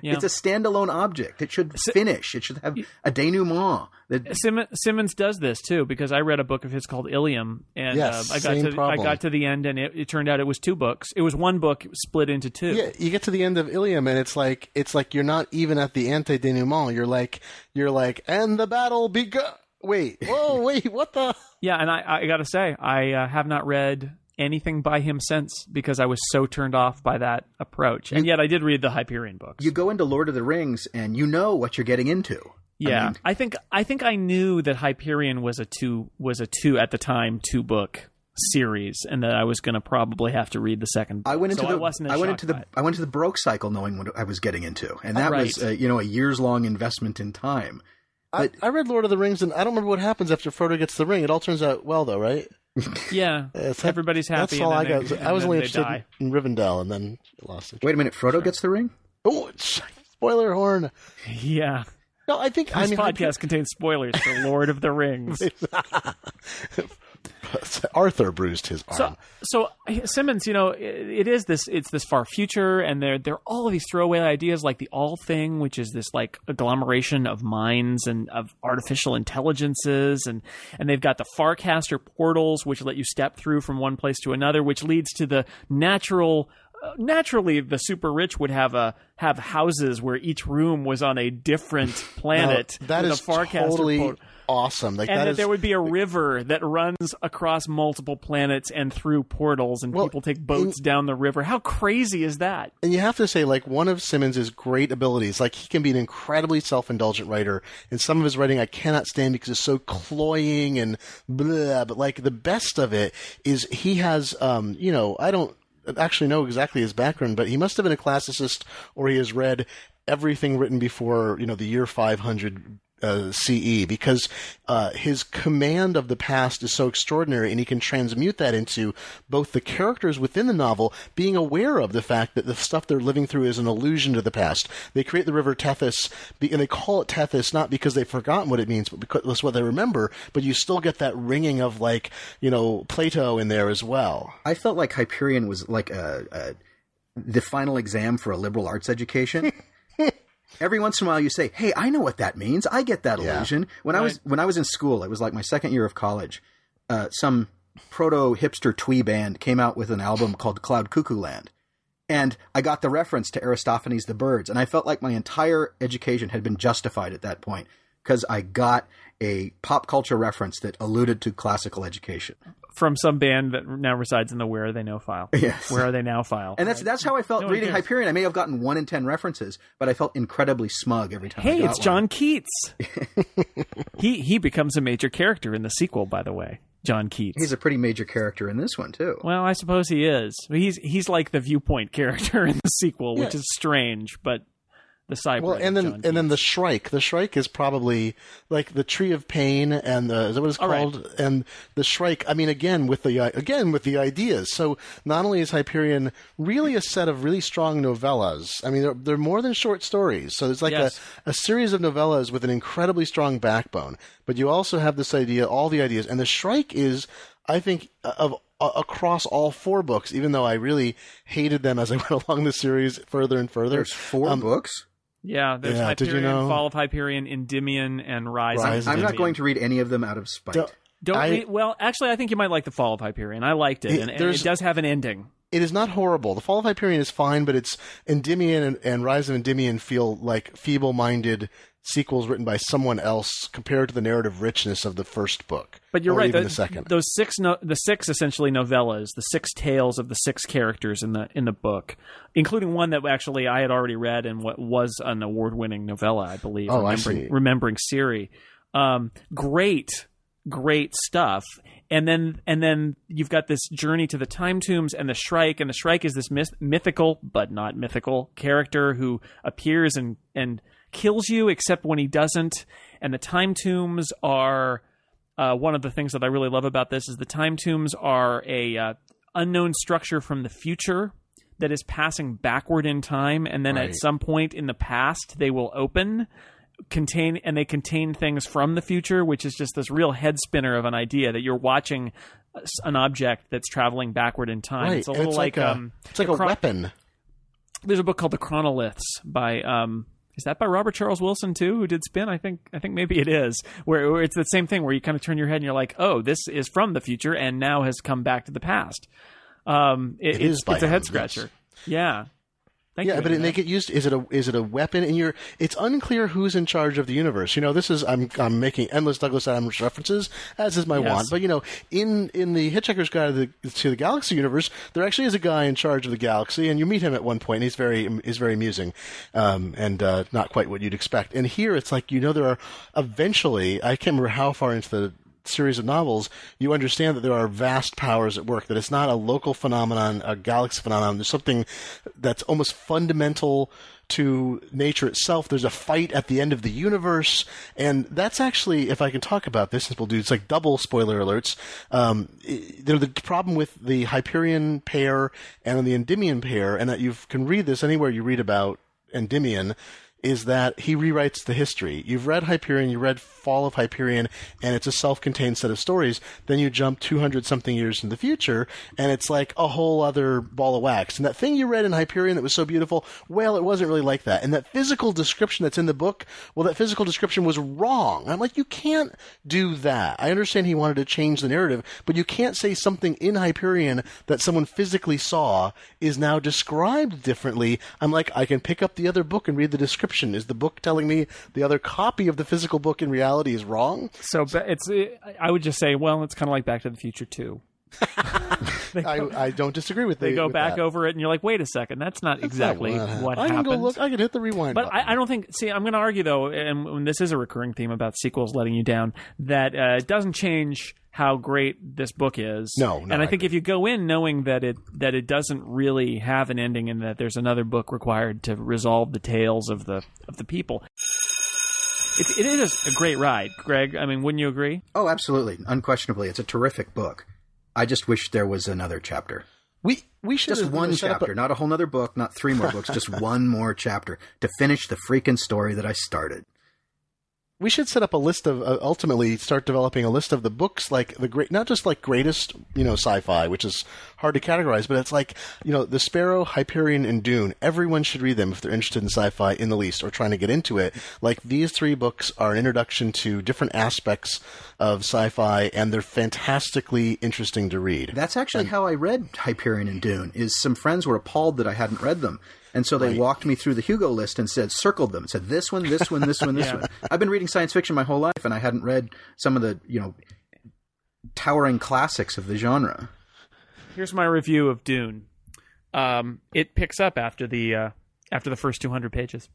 Yeah. It's a standalone object. It should finish. It should have a denouement. That Sim- Simmons does this too because I read a book of his called Ilium, and Yes, uh, I got to I got to the end, and it, it turned out it was two books. It was one book split into two. Yeah, you get to the end of Ilium, and it's like it's like you're not even at the ante denouement. You're like you're like, and the battle begun. Wait, whoa, wait, what the? Yeah, and I, I got to say, I uh, have not read anything by him since because I was so turned off by that approach. And yet, I did read the Hyperion books. you go into Lord of the Rings and you know what you're getting into. yeah, I, think I think I knew that Hyperion was a two was a two at the time two book series, and that I was going to probably have to read the second. Book. I went into so the I wasn't I went into the it. I went into the Baroque cycle knowing what I was getting into, and that Right. was uh, you know a years long investment in time. I, I read Lord of the Rings, and I don't remember what happens after Frodo gets the ring. It all turns out well, though, right? Yeah, It's- everybody's happy. That's all I got. I was only interested die. in Rivendell, and then lost it. Wait a minute, Frodo gets the ring. Oh, spoiler horn. Yeah, No, I think this I mean podcast contains spoilers for Lord of the Rings. Arthur bruised his arm. So, so Simmons, you know, it, it is this. It's this far future, and there there are all of these throwaway ideas, like the All thing, which is this like agglomeration of minds and of artificial intelligences, and and they've got the Farcaster portals, which let you step through from one place to another, which leads to the natural. Naturally, the super rich would have a have houses where each room was on a different planet. Now, that is totally portal awesome. Like and that that is there would be a river that runs across multiple planets and through portals, and Well, people take boats down the river. How crazy is that? and you have to say like one of Simmons's great abilities like he can be an incredibly self-indulgent writer and some of his writing I cannot stand because it's so cloying and blah but like the best of it is he has um you know I don't actually know exactly his background but he must have been a classicist or he has read everything written before you know the year 500 uh, CE because uh, his command of the past is so extraordinary, and he can transmute that into both the characters within the novel being aware of the fact that the stuff they're living through is an allusion to the past. They create the river Tethys, and they call it Tethys not because they've forgotten what it means, but because it's what they remember. But you still get that ringing of like you know Plato in there as well. I felt like Hyperion was like a, a the final exam for a liberal arts education. every once in a while you say, "Hey, I know what that means. I get that Yeah. illusion." When I was when I was in school, it was like my second year of college. Uh, some proto hipster twee band came out with an album called Cloud Cuckoo Land. And I got the reference to Aristophanes' The Birds, and I felt like my entire education had been justified at that point because I got a pop culture reference that alluded to classical education. From some band that now resides in the Where Are They Now file. Yes. Where Are They Now file. And that's that's how I felt No reading. Hyperion. I may have gotten one in ten references, but I felt incredibly smug every time. I Hey, it's one. John Keats. he he becomes a major character in the sequel, by the way. John Keats. He's a pretty major character in this one too. well, I suppose he is. He's he's like the viewpoint character in the sequel, which is strange, but the cyber. Well, and then and then the Shrike. The Shrike is probably like the Tree of Pain, and the is that what it's All right. called? And the Shrike. I mean, again with the uh, again with the ideas. So not only is Hyperion really a set of really strong novellas. I mean, they're, they're more than short stories. So it's like Yes. a, a series of novellas with an incredibly strong backbone. But you also have this idea, all the ideas, and the Shrike is, I think, of across all four books. Even though I really hated them as I went along the series further and further. There's four Um, books. Yeah, there's Yeah, did Hyperion, you know- Fall of Hyperion, Endymion, and Rise. Rise of of I'm not going to read any of them out of spite. Don't- Don't I- read, well, actually, I think you might like the Fall of Hyperion. I liked it, It- and, and it does have an ending. it is not horrible. The Fall of Hyperion is fine, but it's Endymion and, and Rise of Endymion feel like feeble-minded sequels written by someone else compared to the narrative richness of the first book. But you're or right. Even the, the second. Those six, no, the six essentially novellas, the six tales of the six characters in the in the book, including one that actually I had already read and what was an award-winning novella, I believe. Oh, I remembering, see. Remembering Siri, um, great, great stuff. And then and then you've got this journey to the time tombs and the Shrike, and the Shrike is this myth- mythical but not mythical character who appears and and kills you, except when he doesn't. And the time tombs are uh, one of the things that I really love about this is the time tombs are a uh, unknown structure from the future that is passing backward in time, and then Right. at some point in the past they will open contain and they contain things from the future which is just this real head spinner of an idea that you're watching uh, an object that's traveling backward in time right. it's a little it's like, like, a, um it's like a chron- weapon. there's a book called the chronoliths by um is that by Robert Charles Wilson too, who did Spin? I think I think maybe it is. Where, where it's the same thing, where you kind of turn your head and you're like, "Oh, this is from the future and now has come back to the past." Um, it, It it's, is by it's a head yes. scratcher. Yeah, Thank yeah, but they get used. Is it a is it a weapon? And you're it's unclear who's in charge of the universe. You know, this is I'm I'm making endless Douglas Adams references as is my Yes. want. But you know, in in the Hitchhiker's Guide to the, to the Galaxy universe, there actually is a guy in charge of the galaxy, and you meet him at one point. And he's very he's very amusing, um, and uh, not quite what you'd expect. And here, it's like you know there are eventually I can't remember how far into the series of novels, you understand that there are vast powers at work, that it's not a local phenomenon, a galaxy phenomenon. There's something that's almost fundamental to nature itself. There's a fight at the end of the universe, and that's actually, if I can talk about this, since we'll do it's like double spoiler alerts. Um, the problem with the Hyperion pair and the Endymion pair, and that you can read this anywhere you read about Endymion is that he rewrites the history. You've read Hyperion, you read Fall of Hyperion, and it's a self-contained set of stories. Then you jump 200 something years in the future, and it's like a whole other ball of wax. And that thing you read in Hyperion that was so beautiful, well, it wasn't really like that. And that physical description that's in the book, well, that physical description was wrong. I'm like, you can't do that. I understand he wanted to change the narrative, but you can't say something in Hyperion that someone physically saw is now described differently. I'm like, I can pick up the other book and read the description. Is the book telling me the other copy of the physical book in reality is wrong? So it's. I would just say, well, it's kind of like Back to the Future too. I, I don't disagree with They the- go with back that. over it, and you're like, wait a second, that's not exactly That's not what I can go look. I can hit the rewind. But button. I, I don't think. See, I'm going to argue though, and when this is a recurring theme about sequels letting you down, that uh, it doesn't change how great this book is. No, no, and I I think if you go in knowing that it that it doesn't really have an ending and that there's another book required to resolve the tales of the of the people, it's, it is a great ride, Greg. I mean, wouldn't you agree? Oh, absolutely. Unquestionably. It's a terrific book. I just wish there was another chapter. we we should Just one up a- chapter, not a whole nother book, not three more books, just one more chapter to finish the freaking story that I started. We should set up a list of uh, ultimately start developing a list of the books like the great not just like greatest you know sci-fi which is hard to categorize but it's like you know the sparrow hyperion and dune. Everyone should read them if they're interested in sci-fi in the least or trying to get into it. Like these three books are an introduction to different aspects of sci-fi and they're fantastically interesting to read. That's actually how I read Hyperion and Dune. Is some friends were appalled that I hadn't read them, and so they walked me through the Hugo list and said circled them, said this one, this one, this one, this one. I've been reading science fiction my whole life, and I hadn't read some of the you know towering classics of the genre. Here's my review of Dune. Um, it picks up after the uh, after the first 200 pages.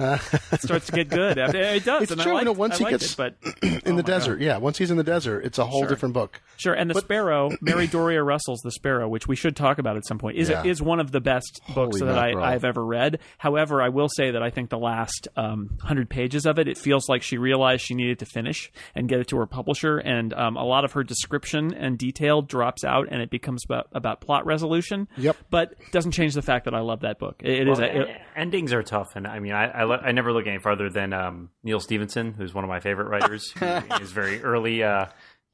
It starts to get good. It does. It's and true, I you know, once I he gets- it, but in the desert yeah once he's in the desert it's a whole Sure. different book Sure, and the Sparrow, Mary Doria Russell's The Sparrow, which we should talk about at some point, is Yeah. is one of the best books that I, I've ever read. However, I will say that I think the last um, hundred pages of it, it feels like she realized she needed to finish and get it to her publisher, and um, a lot of her description and detail drops out, and it becomes about, about plot resolution. Yep. but doesn't change the fact that I love that book. It, it is Well, a, it- endings are tough, and I mean, I I, le- I never look any farther than um, Neal Stephenson, who's one of my favorite writers. He- in his very early, uh,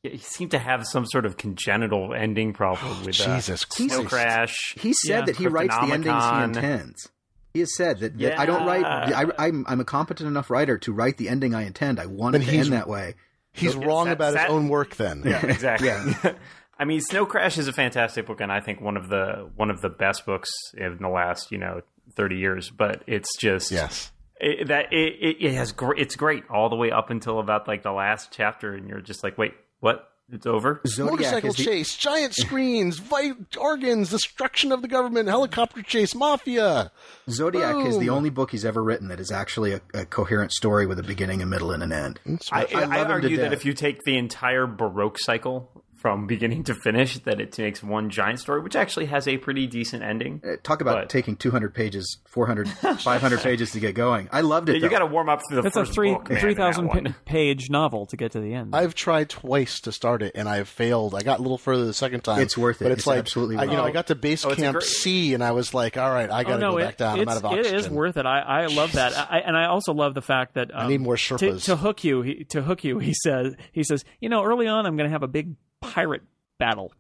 he seemed to have some sort of congenital ending problem with uh, Jesus Snow Christ. Crash. He said Yeah. that he writes the endings he intends. He has said that, that I don't write. I, I'm I'm a competent enough writer to write the ending I intend. I want it Then to he's- end that way. he's wrong that- about that- his own work then Yeah, exactly. Yeah. I mean, Snow Crash is a fantastic book, and I think one of the one of the best books in the last you know thirty years. But it's just yes it, that it, it, it has gr- it's great all the way up until about like the last chapter, and you're just like, wait, what? It's over. Zodiac motorcycle is the, chase, giant screens, vi- organs, destruction of the government, helicopter chase, mafia. Zodiac is the only book he's ever written that is actually a, a coherent story with a beginning, a middle, and an end. I, I I, love him to argue that if you take the entire Baroque cycle from beginning to finish, that it takes one giant story, which actually has a pretty decent ending. Uh, Talk about But- taking 200 pages, 400, 500 pages to get going. I loved it. You got to warm up for the that's a first three book, man, in three that page novel to get to the end. I've tried twice to start it and I've failed. I got a little further the second time. It's worth it. But it's, It's like absolutely I, you know. I got to base Oh, camp great- C and I was like, all right, I got to oh no, go it- back down. I'm it's- out of oxygen. It is worth it. I, I love that, I, and I also love the fact that um, need more to, Sherpas. to hook you. He, to hook you, he says he says, you know, early on, I'm going to have a big pirate battle,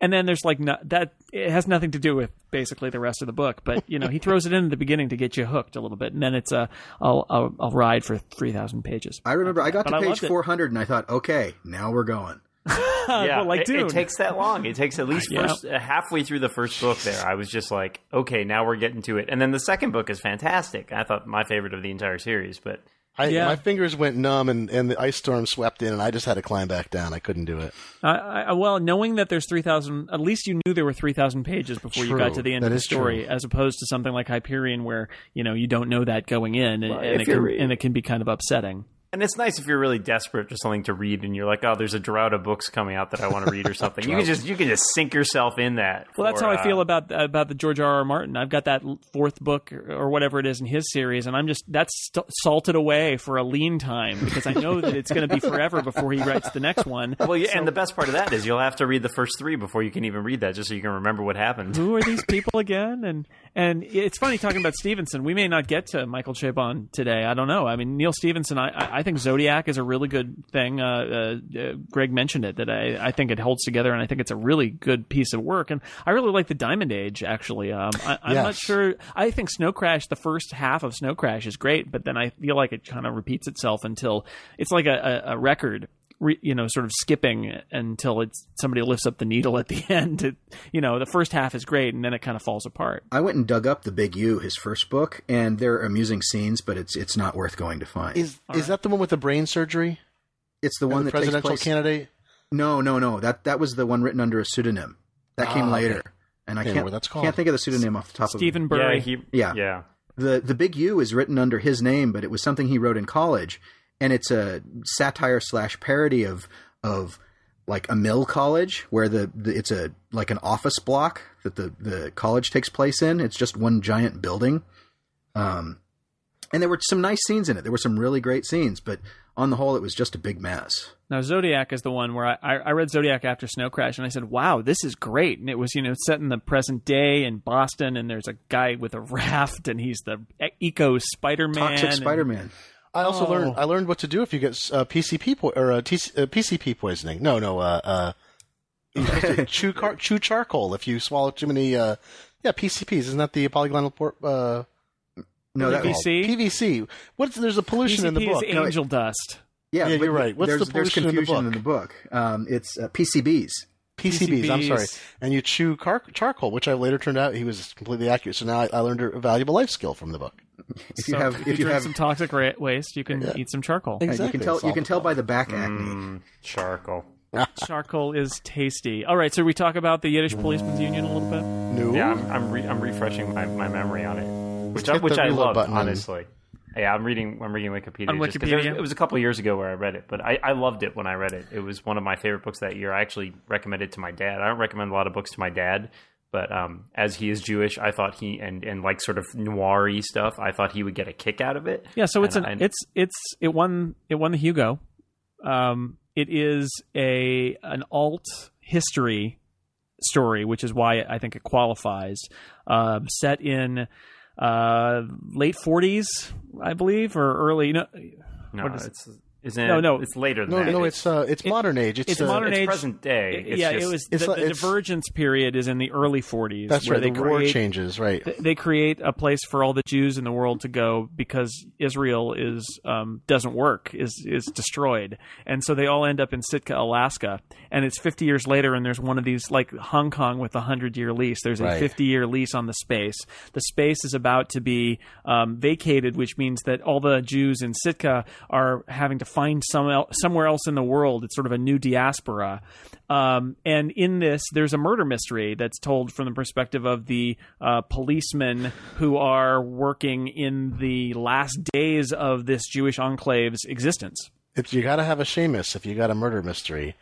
and then there's like no, that. It has nothing to do with basically the rest of the book, but you know, he throws it in at the beginning to get you hooked a little bit, and then it's a I'll I'll, I'll ride for three thousand pages. I remember I got to I page 400 and I thought, okay, now we're going. yeah, well, like it, it takes that long. It takes at least Yeah. first uh, halfway through the first book. There, I was just like, okay, now we're getting to it. And then the second book is fantastic. I thought my favorite of the entire series, but I, Yeah. My fingers went numb and, and the ice storm swept in and I just had to climb back down. I couldn't do it. I, I, well, knowing that there's three thousand, at least you knew there were three thousand pages before you got to the end That of the story, true. as opposed to something like Hyperion, where you know you don't know that going in, and, and it can, and it can be kind of upsetting. And it's nice if you're really desperate for something to read, and you're like, oh, there's a drought of books coming out that I want to read or something. you can just you can just sink yourself in that. Well, that's for, how I uh, feel about about the George R. R. Martin. I've got that fourth book or whatever it is in his series, and I'm just that's st- salted away for a lean time because I know that it's going to be forever before he writes the next one. Well, yeah, and the best part of that is you'll have to read the first three before you can even read that, just so you can remember what happened. who are these people again? And and it's funny talking about Stephenson. We may not get to Michael Chabon today. I don't know. I mean, Neal Stephenson. I I think Zodiac is a really good thing. Uh, uh, uh, Greg mentioned it that I I think it holds together, and I think it's a really good piece of work. And I really like the Diamond Age. Actually, um, I, I'm not sure. I think Snow Crash, the first half of Snow Crash, is great, but then I feel like it kind of repeats itself until it's like a, a, a record re, you know, sort of skipping until it's somebody lifts up the needle at the end. It, you know, the first half is great, and then it kind of falls apart. I went and dug up the Big U, his first book, and there are amusing scenes, but it's it's not worth going to find. Is is that the one with the brain surgery? it's the And one the that takes presidential place. candidate? No, no, no. That that was the one written under a pseudonym. That came Ah, okay. later, and I Can't can't that's called. can't think of the pseudonym off the top Stephen of Bury. Yeah, he, Yeah. yeah. the the Big U is written under his name, but it was something he wrote in college, and it's a satire slash parody of of like a mill college where the, the it's a like an office block that the the college takes place in. It's just one giant building. Um, and there were some nice scenes in it. There were some really great scenes, but on the whole, it was just a big mess. Now Zodiac is the one where I, I I read Zodiac after Snow Crash, and I said, "Wow, this is great!" And it was you know set in the present day in Boston, and there's a guy with a raft, and he's the eco Spider Man. Toxic Spider Man. I also Oh. learned I learned what to do if you get uh, PCP po- or uh, TC, uh, PCP poisoning. No, no, uh, uh, you're supposed to chew car- chew charcoal if you swallow too many. Uh, yeah, PCPs. Isn't that the polygonal por- uh, No, that, PVC? PVC? What's there's a pollution in the book. is angel dust. yeah, yeah you're right. What's there's, the pollution in the confusion in the book. Um, it's uh, PCBs. PCBs, I'm sorry. And you chew car- charcoal, which I later turned out he was completely accurate. So now I, I learned a valuable life skill from the book. If you have, if if you drink have, some toxic ra- waste, you can eat some charcoal. uh, you can tell, you can tell by the back acne. Mm, charcoal. Charcoal is tasty. All right, so we talk about the Yiddish Policemen's Union a little bit. No. Yeah, I'm I'm, re- I'm refreshing my, my memory on it, which I, which I love button and- honestly. Yeah, I'm reading I'm reading Wikipedia. On just 'cause there was- Wikipedia? it was a couple of years ago where I read it, but I, I loved it when I read it. It was one of my favorite books that year. I actually recommended it to my dad. I don't recommend a lot of books to my dad, but um, as he is Jewish, I thought he and and like sort of noiry stuff, I thought he would get a kick out of it. Yeah, so it's And an I- it's it's it won it won the Hugo. Um, it is a an alt history story, which is why I think it qualifies. Uh, set in uh, late 40s, I believe, or early. No, No, it's isn't No, it? no. it's later than No, that. no, it's uh, it's modern age. It's, it's uh, modern it's age. present day. It's yeah, just- it was it's the, like- the divergence period is in the early 40s. That's where right. They The war create, changes, right? th- they create a place for all the Jews in the world to go because Israel is um, doesn't work is is destroyed, and so they all end up in Sitka, Alaska. And it's 50 years later, and there's one of these like Hong Kong with a hundred year lease. There's a Right. 50 year lease on the space. The space is about to be um, vacated, which means that all the Jews in Sitka are having to find some el- somewhere else in the world. It's sort of a new diaspora. Um, and in this, there's a murder mystery that's told from the perspective of the uh, policemen who are working in the last days of this Jewish enclave's existence. If you got to have a Seamus if you got a murder mystery.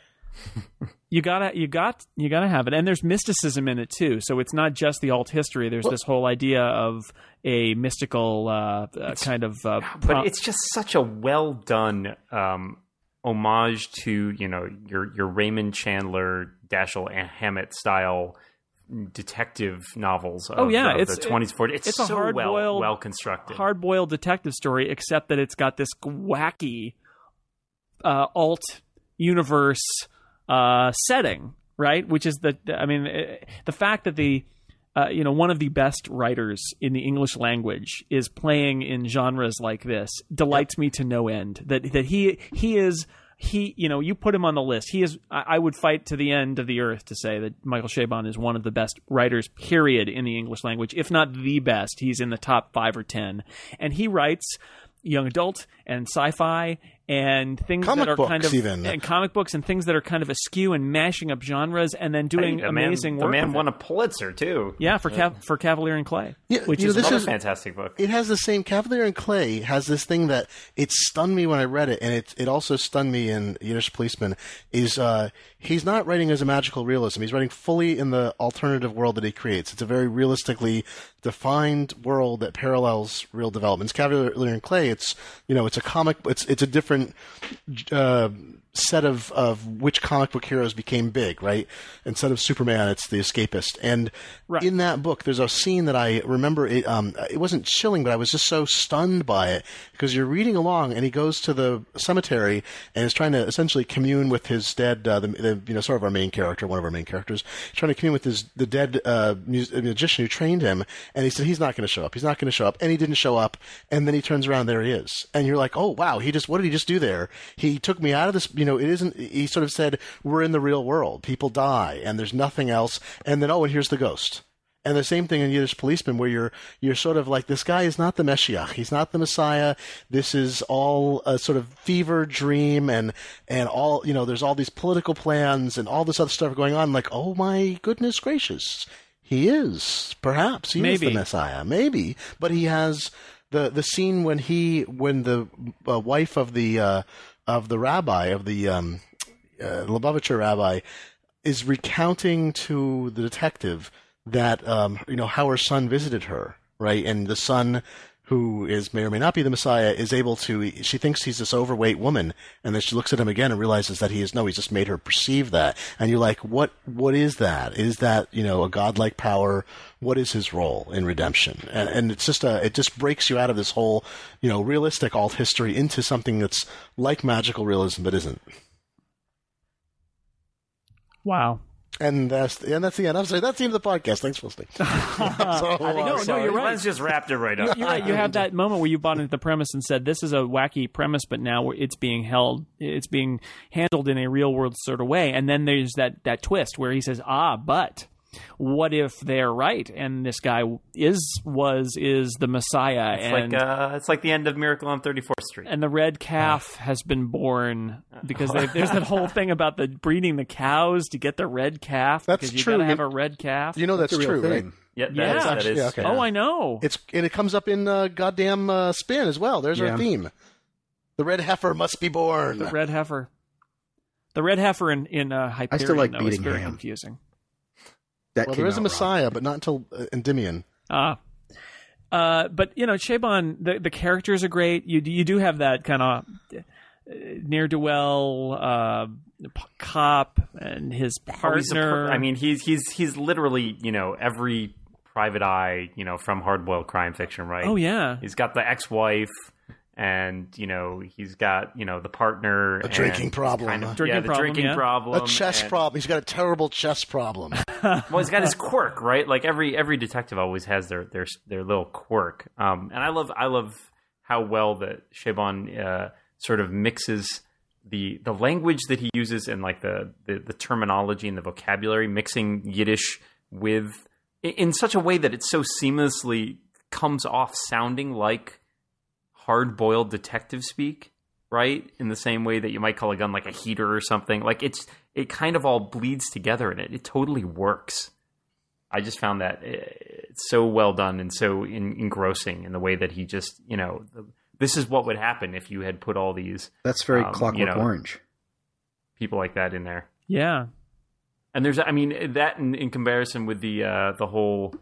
You gotta, you got, you gotta have it, and there's mysticism in it too. So it's not just the alt history. There's this whole idea of a mystical uh, uh, kind of. Uh, but it's just such a well done um, homage to you know your your Raymond Chandler, Dashiell Hammett style detective novels. Of, Oh, yeah, it's- the twenties, forties. It's, it's a so well hard-boiled- well constructed. hard-boiled detective story, except that it's got this wacky uh, alt universe uh, setting, right? Which is the, I mean, eh, the fact that the uh, you know one of the best writers in the English language is playing in genres like this delights me to no end. That that he he is. He, you know, you put him on the list. He is. I I would fight to the end of the earth to say that Michael Chabon is one of the best writers, period, in the English language, if not the best. He's in the top five or ten, and he writes young adult and sci-fi and things Comic that are kind books of even. and comic books and things that are kind of askew and mashing up genres and then doing Hey, the man- amazing The work. man with won a Pulitzer too. yeah, for Cav- for Kavalier and Clay, Yeah, which you know, is this Another is- fantastic book. It has the same Kavalier and Clay has this thing that it stunned me when I read it, and it it also stunned me in Yiddish Policeman. Is uh, he's not writing as a magical realism. He's writing fully in the alternative world that he creates. It's a very realistically defined world that parallels real developments. Kavalier and Clay, it's you know, it's a comic. It's it's a different. Uh, set of, of which comic book heroes became big, right? Instead of Superman, it's the escapist. And Right. in that book, there's a scene that I remember. It, um, it wasn't chilling, but I was just so stunned by it because you're reading along, and he goes to the cemetery and is trying to essentially commune with his dead, uh, the, the you know sort of our main character, one of our main characters, trying to commune with his the dead uh, mus- magician who trained him. And he said he's not going to show up. He's not going to show up, and he didn't show up. And then he turns around, there he is, and you're like, oh wow, he just what did he just do there? He took me out of this. You know, it isn't. He sort of said we're in the real world. People die, and there's nothing else. And then oh, and here's the ghost. And the same thing in Yiddish Policeman, where you're you're sort of like this guy is not the Meshiach, he's not the Messiah. This is all a sort of fever dream, and and all you know. There's all these political plans and all this other stuff going on. Like, oh my goodness gracious, he is perhaps he is the Messiah, maybe, but he has the the scene when he when the uh, wife of the uh, of the rabbi of the um, uh, Lubavitcher rabbi is recounting to the detective that um, you know how her son visited her, right? And the son who is may or may not be the Messiah, is able to. She thinks he's this overweight woman, and then she looks at him again and realizes that he is no. He's just made her perceive that, and you're like, what? What is that? Is that you know a godlike power? What is his role in redemption? And, and it's just a. It just breaks you out of this whole you know realistic alt history into something that's like magical realism but isn't. Wow. And that's and that's the end. I'm sorry. That's the end of the podcast. Thanks for listening. so, no, no, So you're right. Let's just wrap it right up. You're right. You have that moment where you bought into the premise and said, "This is a wacky premise, but now it's being held, it's being handled in a real world sort of way." And then there's that that twist where he says, "Ah, but." What if they're right and this guy is was is the Messiah It's and like uh, it's like the end of Miracle on 34th Street. and the red calf has been born because they, there's that whole thing about the breeding the cows to get the red calf That's because you true. gotta have a red calf. you know that's, It's a real true, thing. right? yeah, that Yeah. is- that Actually, is- yeah, okay. oh, I know. It's and it comes up in uh, goddamn uh, spin as well. There's Yeah. our theme. The red heifer must be born. The red heifer. The red heifer in in uh, Hyperion still like though, is beating very ham. confusing. That well, came there is a out wrong. Messiah, but not until uh, Endymion. Ah. Uh, but you know, Chabon, the the characters are great. You do- you do have that kind of near do well uh, cop and his Oh, per- partner. I mean, he's he's he's literally you know every private eye you know from hardboiled crime fiction, right? oh yeah, He's got the ex-wife, and you know he's got you know the partner, A drinking problem, kind of- Drinking yeah, the problem, drinking yeah. problem, A chess and- problem. He's got a terrible chess problem. Well, he's got his quirk, right? Like every every detective always has their their their little quirk. Um, and I love I love how well that Chabon uh, sort of mixes the the language that he uses and like the, the the terminology and the vocabulary, mixing Yiddish with in- in such a way that it so seamlessly comes off sounding like hard boiled detective speak right? In the same way that you might call a gun like a heater or something. Like it's it kind of all bleeds together in it. It totally works. I just found that eh, it's so well done and so in, engrossing in the way that he just, you know, the, this is what would happen if you had put all these That's very Um, Clockwork you know, Orange. people like that in there. yeah. And there's, I mean, that in, in comparison with the uh, the whole,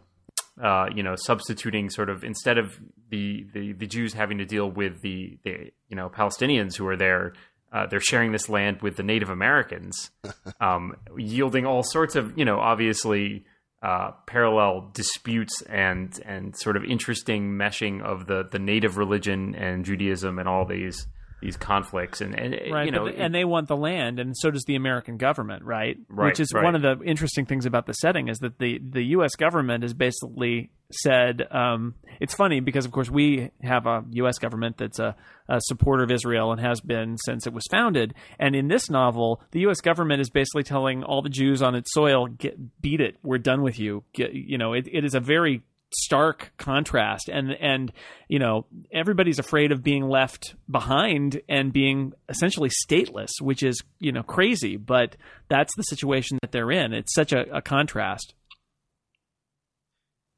uh, you know, substituting sort of instead of the, the, the Jews having to deal with the, the you know Palestinians who are there, uh, they're sharing this land with the Native Americans, um, yielding all sorts of you know obviously uh, parallel disputes and and sort of interesting meshing of the the native religion and Judaism and all these these conflicts and and right you know but- and they want the land and so does the american government right, Right, which is right. one of the interesting things about the setting is that the the us government has basically said um, it's funny because of course we have a us government that's a, a supporter of israel and has been since it was founded. And in this novel the us government is basically telling all the jews on its soil get beat it. We're done with you. Get, you know it, it is a very stark contrast and and you know everybody's afraid of being left behind and being essentially stateless which is you know crazy but that's the situation that they're in it's such a, a contrast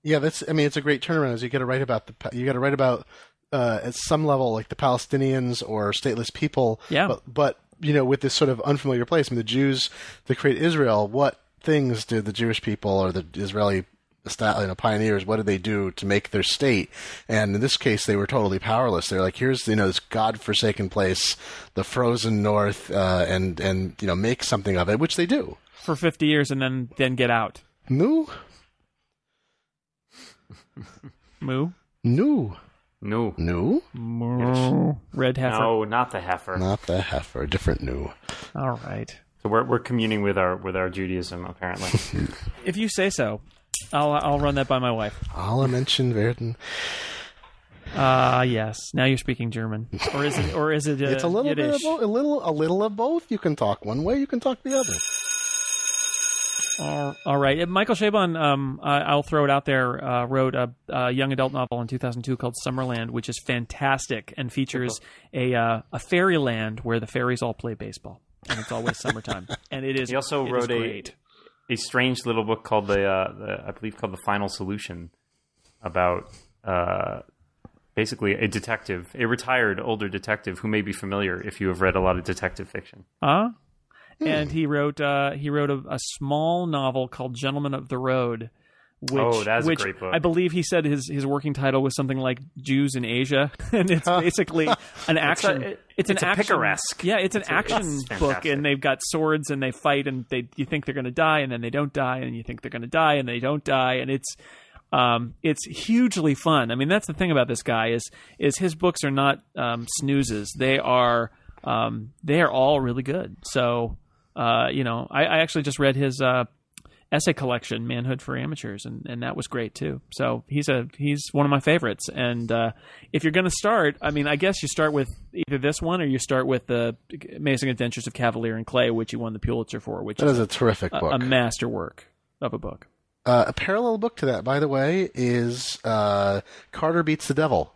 Yeah, that's. I mean, it's a great turnaround. Is you got to write about the. You got to write about uh, at some level like the Palestinians or stateless people. Yeah. But, but you know, with this sort of unfamiliar place, I mean, the Jews that create Israel. What things did the Jewish people or the Israeli you know, pioneers? What did they do to make their state? And in this case, they were totally powerless. They're like, here's you know this godforsaken place, the frozen north, uh, and and you know make something of it, which they do. for 50 years and then then get out No, moo no, no no, moo red heifer no not the heifer. not the heifer. Different new. all right So we're we're communing with our with our Judaism apparently. if you say so i'll i'll run that by my wife Alle Menschen werden. ah yes now you're speaking german or is it or is it uh, It's a little bit of both, a little a little of both. You can talk one way, you can talk the other. All- all right. Uh, Michael Chabon, um, I, I'll throw it out there, uh, wrote a, a young adult novel in 2002 called Summerland, which is fantastic and features a uh, a fairyland where the fairies all play baseball, and it's always summertime. And it is. He also it is wrote a- great. A strange little book called the, uh, the I believe called the Final Solution about uh, basically a detective, a retired older detective who may be familiar if you have read a lot of detective fiction. Huh? And he wrote uh, he wrote a, a small novel called Gentlemen of the Road, which, Oh, that's a great book. I believe he said his his working title was something like Jews in Asia, and it's basically an action. it- It's, an it's a action. picaresque. Yeah, it's an It's action it's book, and they've got swords and they fight, and they you think they're going to die, and then they don't die, and you think they're going to die, and they don't die, and it's um, it's hugely fun. I mean, that's the thing about this guy is is his books are not um, snoozes. They are um, they are all really good. So uh, you know, I, I actually just read his uh, essay collection, Manhood for Amateurs, and, and that was great too. So he's a he's one of my favorites. And uh, if you're going to start, I mean, I guess you start with either this one or you start with the Amazing Adventures of Kavalier and Clay, which he won the Pulitzer for, which That is is a terrific a, book. a masterwork of a book. Uh, a parallel book to that, by the way, is uh, Carter Beats the Devil.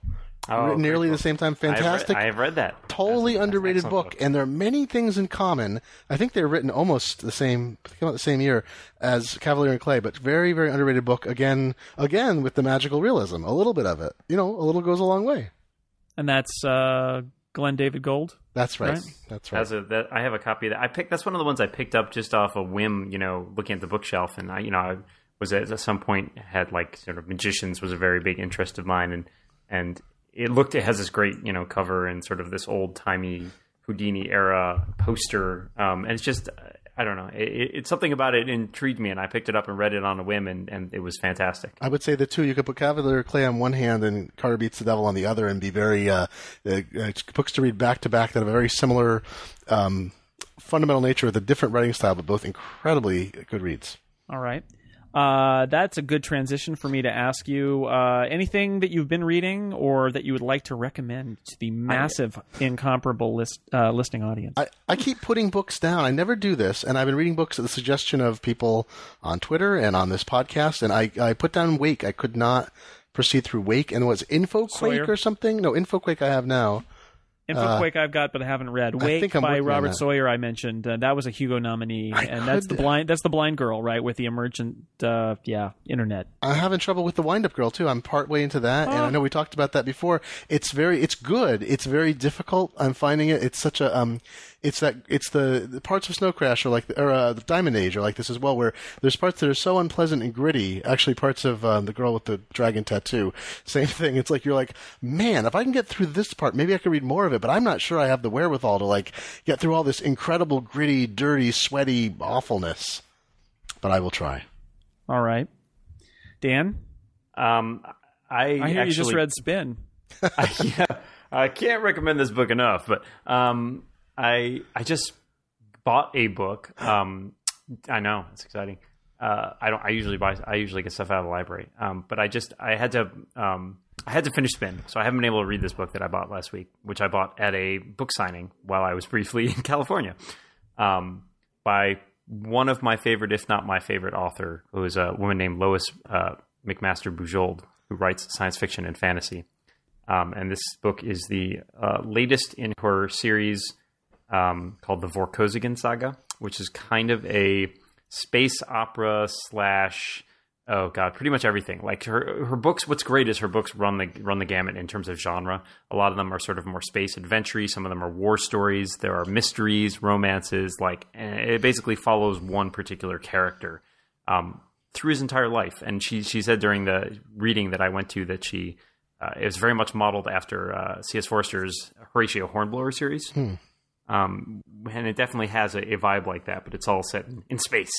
Oh, Written great nearly the same time. Fantastic. I have read that. totally That's- that's underrated excellent book, and there are many things in common. I think they're written almost the same, they came out the same year as Kavalier and Clay, but very, very underrated book. Again, again with the magical realism, a little bit of it. You know, a little goes a long way. And that's uh, Glenn David Gold. That's right. Right. That's right. As a, that, I have a copy of that. I picked. That's one of the ones I picked up just off a whim. You know, looking at the bookshelf, and I, you know, I was at, at some point had like sort of magicians was a very big interest of mine, and and it looked. It has this great you know cover and sort of this old timey Houdini era poster, um, and it's just. I don't know. It, it's something about it intrigued me, and I picked it up and read it on a whim, and, and it was fantastic. I would say the two. You could put Kavalier Clay on one hand and Carter Beats the Devil on the other, and be very uh, uh, books to read back to back that have a very similar um, fundamental nature with a different writing style, but both incredibly good reads. All right. Uh, that's a good transition for me to ask you uh, anything that you've been reading or that you would like to recommend to the massive, incomparable list, uh, listing audience. I, I keep putting books down. I never do this, and I've been reading books at the suggestion of people on Twitter and on this podcast. And I, I put down Wake. I could not proceed through Wake, and was InfoQuake Sawyer. or something? No, InfoQuake I have now. InfoQuake I've got, but I haven't read. uh, I Wake think I'm by working on Robert that. Sawyer. I mentioned uh, that was a Hugo nominee, I and that's the could- blind. That's the blind girl, right? With the emergent, uh, yeah, internet. I'm having trouble with the Wind Up Girl too. I'm partway into that, and I know we talked about that before. It's very, it's good. It's very difficult. I'm finding it. It's such a, um, it's that, it's the, the parts of Snow Crash or like, or uh, the Diamond Age are like this as well, where there's parts that are so unpleasant and gritty. Actually, parts of uh, the girl with the dragon tattoo, same thing. It's like you're like, man, if I can get through this part, maybe I could read more of it. But I'm not sure I have the wherewithal to like get through all this incredible, gritty, dirty, sweaty awfulness. But I will try. All right, Dan. Um, I, I hear actually, you just read Spin. yeah, I can't recommend this book enough. But um, I I just bought a book. Um, I know it's exciting. Uh, I don't. I usually buy. I usually get stuff out of the library. Um, but I just I had to. Um, I had to finish Spin, so I haven't been able to read this book that I bought last week, which I bought at a book signing while I was briefly in California, um, by one of my favorite, if not my favorite author, who is a woman named Lois uh, McMaster Bujold, who writes science fiction and fantasy. Um, and this book is the uh, latest in her series um, called the Vorkosigan Saga, which is kind of a space opera slash oh god, pretty much everything. Like her her books. What's great is her books run the run the gamut in terms of genre. A lot of them are sort of more space adventure. Some of them are war stories. There are mysteries, romances. Like it basically follows one particular character. Um, through his entire life, and she she said during the reading that I went to that she uh, it was very much modeled after uh, C.S. Forester's Horatio Hornblower series. Um, and it definitely has a, a vibe like that, but it's all set in, in space.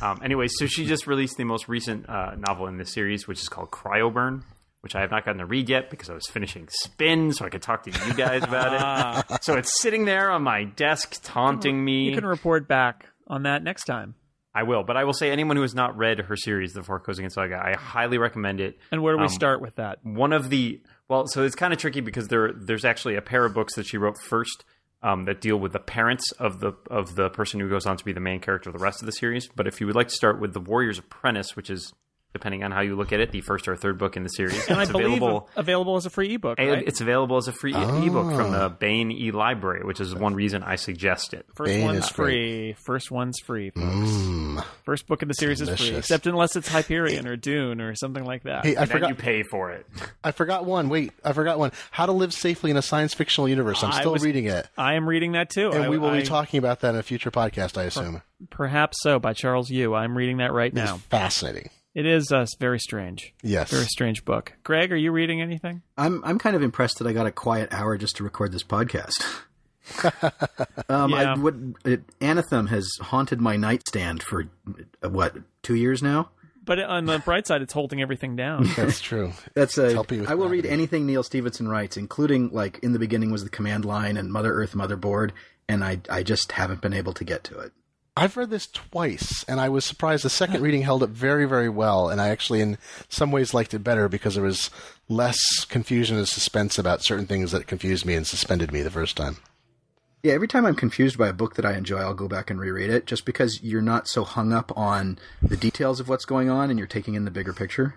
Um, anyway, so she just released the most recent uh, novel in this series, which is called Cryoburn, which I have not gotten to read yet because I was finishing Spin, so I could talk to you guys about it. so it's sitting there on my desk, taunting me. You can report back on that next time. I will, but I will say anyone who has not read her series, The Vorkosigan Saga, I highly recommend it. And where do we Um, start with that? one of the well, so it's kind of tricky because there there's actually a pair of books that she wrote first um, that deal with the parents of the of the person who goes on to be the main character of the rest of the series. But if you would like to start with the Warrior's Apprentice, which is depending on how you look at it, the first or third book in the series, And I it's believe available. available as a free ebook. and Right? It's available as a free e- ebook from Ah. the Baen e Library, which is one reason I suggest it. First Bane one's is free. free. First one's free, folks. Mm. First book in the series is free, except unless it's Hyperion or Dune or something like that. Hey, I And then forgot. you pay for it. I forgot one. Wait, I forgot one. How to live safely in a science fictional universe. I'm still was- reading it, I am reading that too. and I- we will I- be talking about that in a future podcast. I assume. Perhaps so by Charles Yu. I'm reading that right now. fascinating. It is uh, very strange. Yes. Very strange book. Greg, are you reading anything? I'm I'm kind of impressed that I got a quiet hour just to record this podcast. um, Yeah. I, what, it, Anathem has haunted my nightstand for uh, what two years now. But on the bright side, it's holding everything down. That's true. That's a. helping with I will read anything Neal Stephenson writes, including like in the beginning was the command line and Mother Earth, Motherboard, and I I just haven't been able to get to it. I've read this twice, and I was surprised. The second reading held up very, very well, and I actually, in some ways, liked it better because there was less confusion and suspense about certain things that confused me and suspended me the first time. Yeah, every time I'm confused by a book that I enjoy, I'll go back and reread it, just because you're not so hung up on the details of what's going on and you're taking in the bigger picture.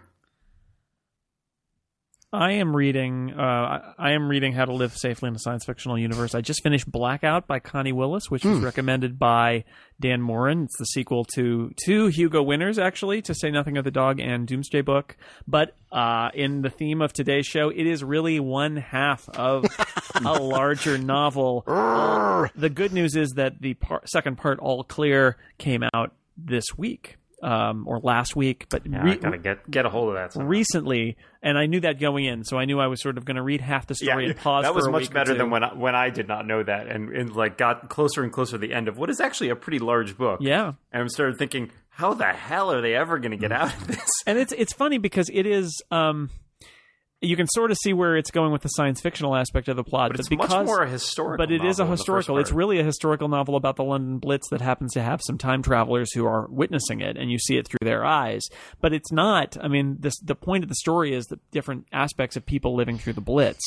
I am reading. Uh, I- am reading How to Live Safely in a Science Fictional Universe. I just finished Blackout by Connie Willis, which was recommended by Dan Moren. It's the sequel to two Hugo winners, actually, to say nothing of the dog and Doomsday Book. But uh, in the theme of today's show, it is really one half of a larger novel. the good news is that the par- second part, All Clear, came out this week. Um, or last week, but Yeah, re- I gotta get get a hold of that. somehow. recently, and I knew that going in, so I knew I was sort of going to read half the story and pause. that was much better than when I, when I did not know that, and, and like got closer and closer to the end of what is actually a pretty large book. Yeah, and I started thinking, how the hell are they ever going to get out of this? and it's it's funny because it is. Um, you can sort of see where it's going with the science fictional aspect of the plot, But it's because much more a historical. but it is a novel in the historical. It's really a historical novel about the London Blitz that happens to have some time travelers who are witnessing it, and you see it through their eyes. But it's not. I mean, this the point of the story is the different aspects of people living through the Blitz,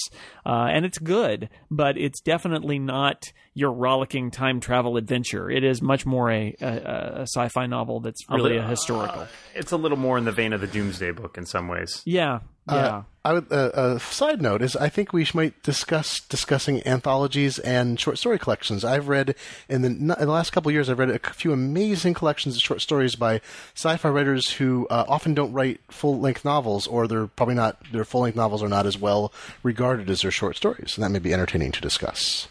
uh, and it's good, but it's definitely not your rollicking time travel adventure. It is much more a, a, a sci-fi novel that's really a historical. It's a little more in the vein of the Doomsday Book in some ways. Yeah, yeah. Uh, I would. Uh, a side note is, I think we might discuss discussing anthologies and short story collections. I've read in the in the last couple of years. I've read a few amazing collections of short stories by sci-fi writers who uh, often don't write full length novels, or they're probably not. Their full length novels are not as well regarded as their short stories, and that may be entertaining to discuss.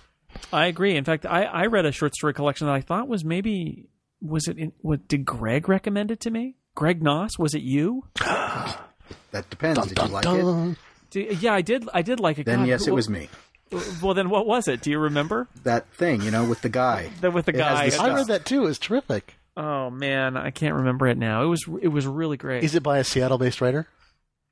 I agree. In fact, I, I read a short story collection that I thought was maybe was it in, what did Greg recommend it to me? Greg Knauss, was it you? That depends. Did you like it? Do, yeah, I did. I did like it. Then God, yes, it was me. Well, then what was it? Do you remember? That thing, you know, with the guy. The, with the It has guy. the stuff. I read that too. It's terrific. Oh man, I can't remember it now. It was it was really great. Is it by a Seattle-based writer?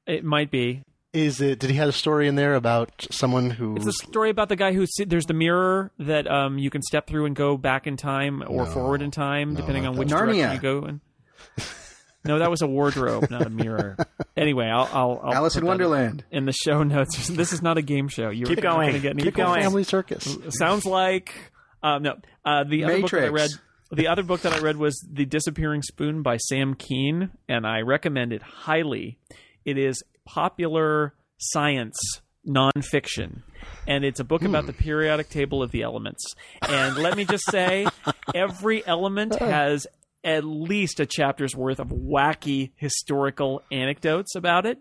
it might be. Is it? Did he have a story in there about someone who? It's a story about the guy who si- there's the mirror that um you can step through and go back in time or forward in time depending on which that. direction Narnia. you go in. No, that was a wardrobe, not a mirror. Anyway, I'll I'll, I'll Alice in Wonderland. in the show notes. This is not a game show. You're Keep not going. gonna Get any Keep going. Family Circus. Sounds like um, no. Uh, the other book that I read. The other book that I read was The Disappearing Spoon by Sam Kean, and I recommend it highly. It is popular science nonfiction, and it's a book about the periodic table of the elements. And let me just say, every element has at least a chapter's worth of wacky historical anecdotes about it.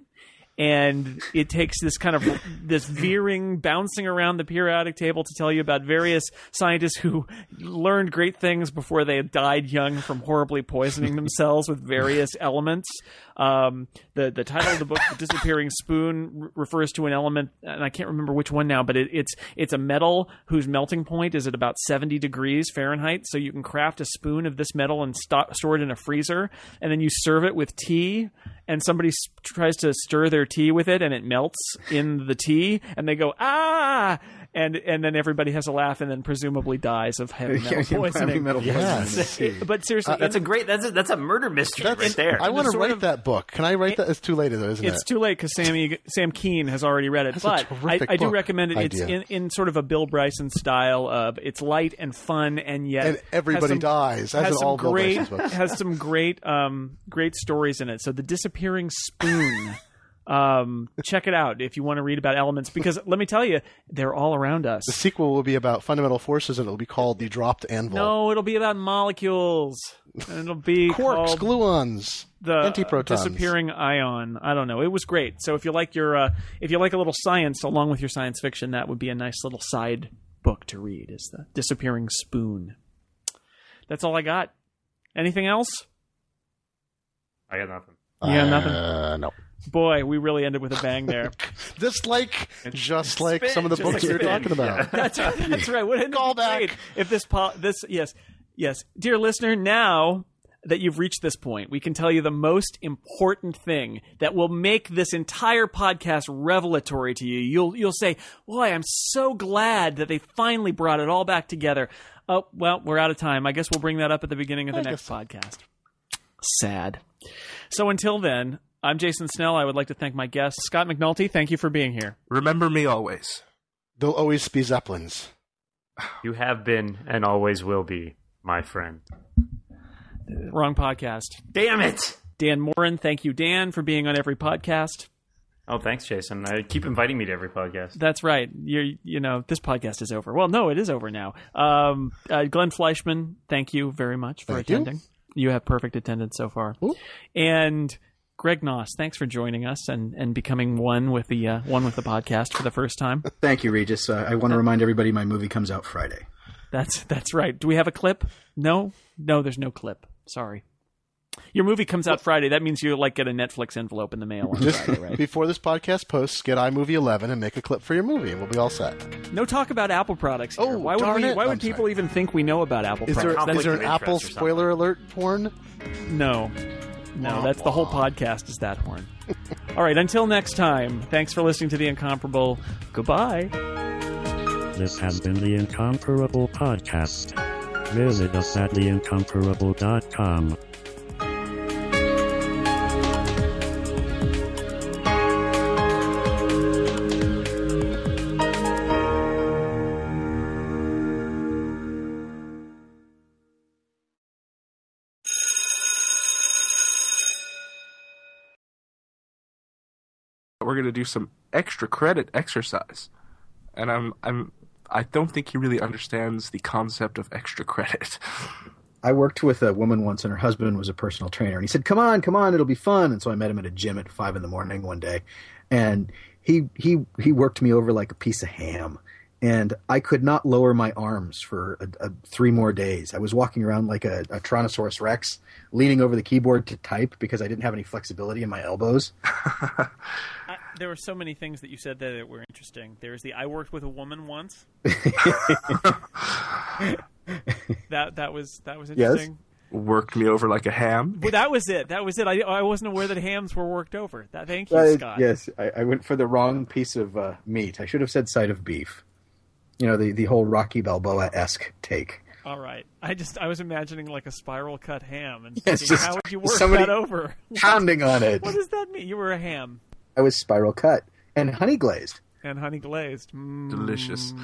And it takes this kind of this veering bouncing around the periodic table to tell you about various scientists who learned great things before they died young from horribly poisoning themselves with various elements um, the the title of the book the disappearing spoon r- refers to an element and i can't remember which one now but it, it's it's a metal whose melting point is at about 70 degrees fahrenheit. So you can craft a spoon of this metal and sto- store it in a freezer and then you serve it with tea and somebody s- tries to stir their tea with it and it melts in the tea and they go ah and and then everybody has a laugh and then presumably dies of heavy metal Heavy poisoning metal Yes. poisoning. but seriously That's a great. That's a, that's a murder mystery right there. I want to write of- that book. Can I write that? It's too late though, isn't it's it? It's too late because Sammy Sam Kean has already read it. That's but I, I do book recommend it. It's in, in sort of a Bill Bryson style of it's light and fun and yet and everybody some- dies, as has some all Bill great Bryson's books. has some great um great stories in it. So the disappearing spoon. Um, check it out if you want to read about elements because let me tell you, they're all around us. The sequel will be about fundamental forces, and it'll be called The Dropped Anvil. No, it'll be about molecules. And it'll be Quarks, gluons, the antiprotons. disappearing ion. I don't know. It was great. So if you like your uh, if you like a little science along with your science fiction, that would be a nice little side book to read. Is the disappearing spoon. That's all I got. Anything else? I got nothing. Yeah, nothing. Uh, no. Boy, we really ended with a bang there. Just like, just like some of the books we were spin. talking about. That's that's right. What Call back. If this po- this yes yes, dear listener, now that you've reached this point, we can tell you the most important thing that will make this entire podcast revelatory to you. You'll you'll say, "Boy, I'm so glad that they finally brought it all back together." Oh well, we're out of time. I guess we'll bring that up at the beginning of the I next guess podcast. Sad. So until then, I'm Jason Snell. I would like to thank my guest Scott McNulty. Thank you for being here. Remember me always. There'll always be Zeppelins. You have been and always will be my friend. Wrong podcast. Damn it! Dan Moren, thank you, Dan, for being on every podcast. Oh, thanks, Jason. I keep inviting me to every podcast. That's right. You you know this podcast is over. Well, no, it is over now. Um, uh, Glenn Fleishman, thank you very much for Thank you. attending. You. have perfect attendance so far. Ooh. And Greg Knauss, thanks for joining us and, and becoming one with the uh, one with the podcast for the first time. Thank you, Regis. Uh, I want to remind everybody my movie comes out Friday. That's that's right. Do we have a clip? No, no. There's no clip. Sorry. Your movie comes out Friday. That means you like get a Netflix envelope in the mail on Friday, right? before this podcast posts, get iMovie 11 and make a clip for your movie, and we'll be all set. No talk about Apple products. Here. Oh, why would darn we, it. Why would I'm people sorry. even think we know about Apple Is there, products? is conflict there an Apple spoiler alert porn? No. No, that's the whole podcast is that horn. All right, until next time, thanks for listening to The Incomparable. Goodbye. This has been the Incomparable Podcast. Visit us at theincomparable.com. We're gonna do some extra credit exercise, and I'm I'm I don't think he really understands the concept of extra credit. I worked with a woman once, and her husband was a personal trainer, and he said, "Come on, come on, it'll be fun." And so I met him at a gym at five in the morning one day, and he he he worked me over like a piece of ham, and I could not lower my arms for a, a, three more days. I was walking around like a, a Tyrannosaurus Rex, leaning over the keyboard to type because I didn't have any flexibility in my elbows. I, there were so many things that you said that were interesting. There's the I worked with a woman once. that that was that was interesting. Worked me over like a ham. But that was it. That was it. I, I wasn't aware that hams were worked over. That, thank you, Uh, Scott. yes, I, I went for the wrong piece of uh, meat. I should have said side of beef. You know, the, the whole Rocky Balboa esque take. All right. I just I was imagining like a spiral cut ham and Yes, thinking, just how would you work somebody- that over? Pounding on it. What does that mean? You were a ham I was spiral cut and honey glazed. and honey glazed. Mm. Delicious.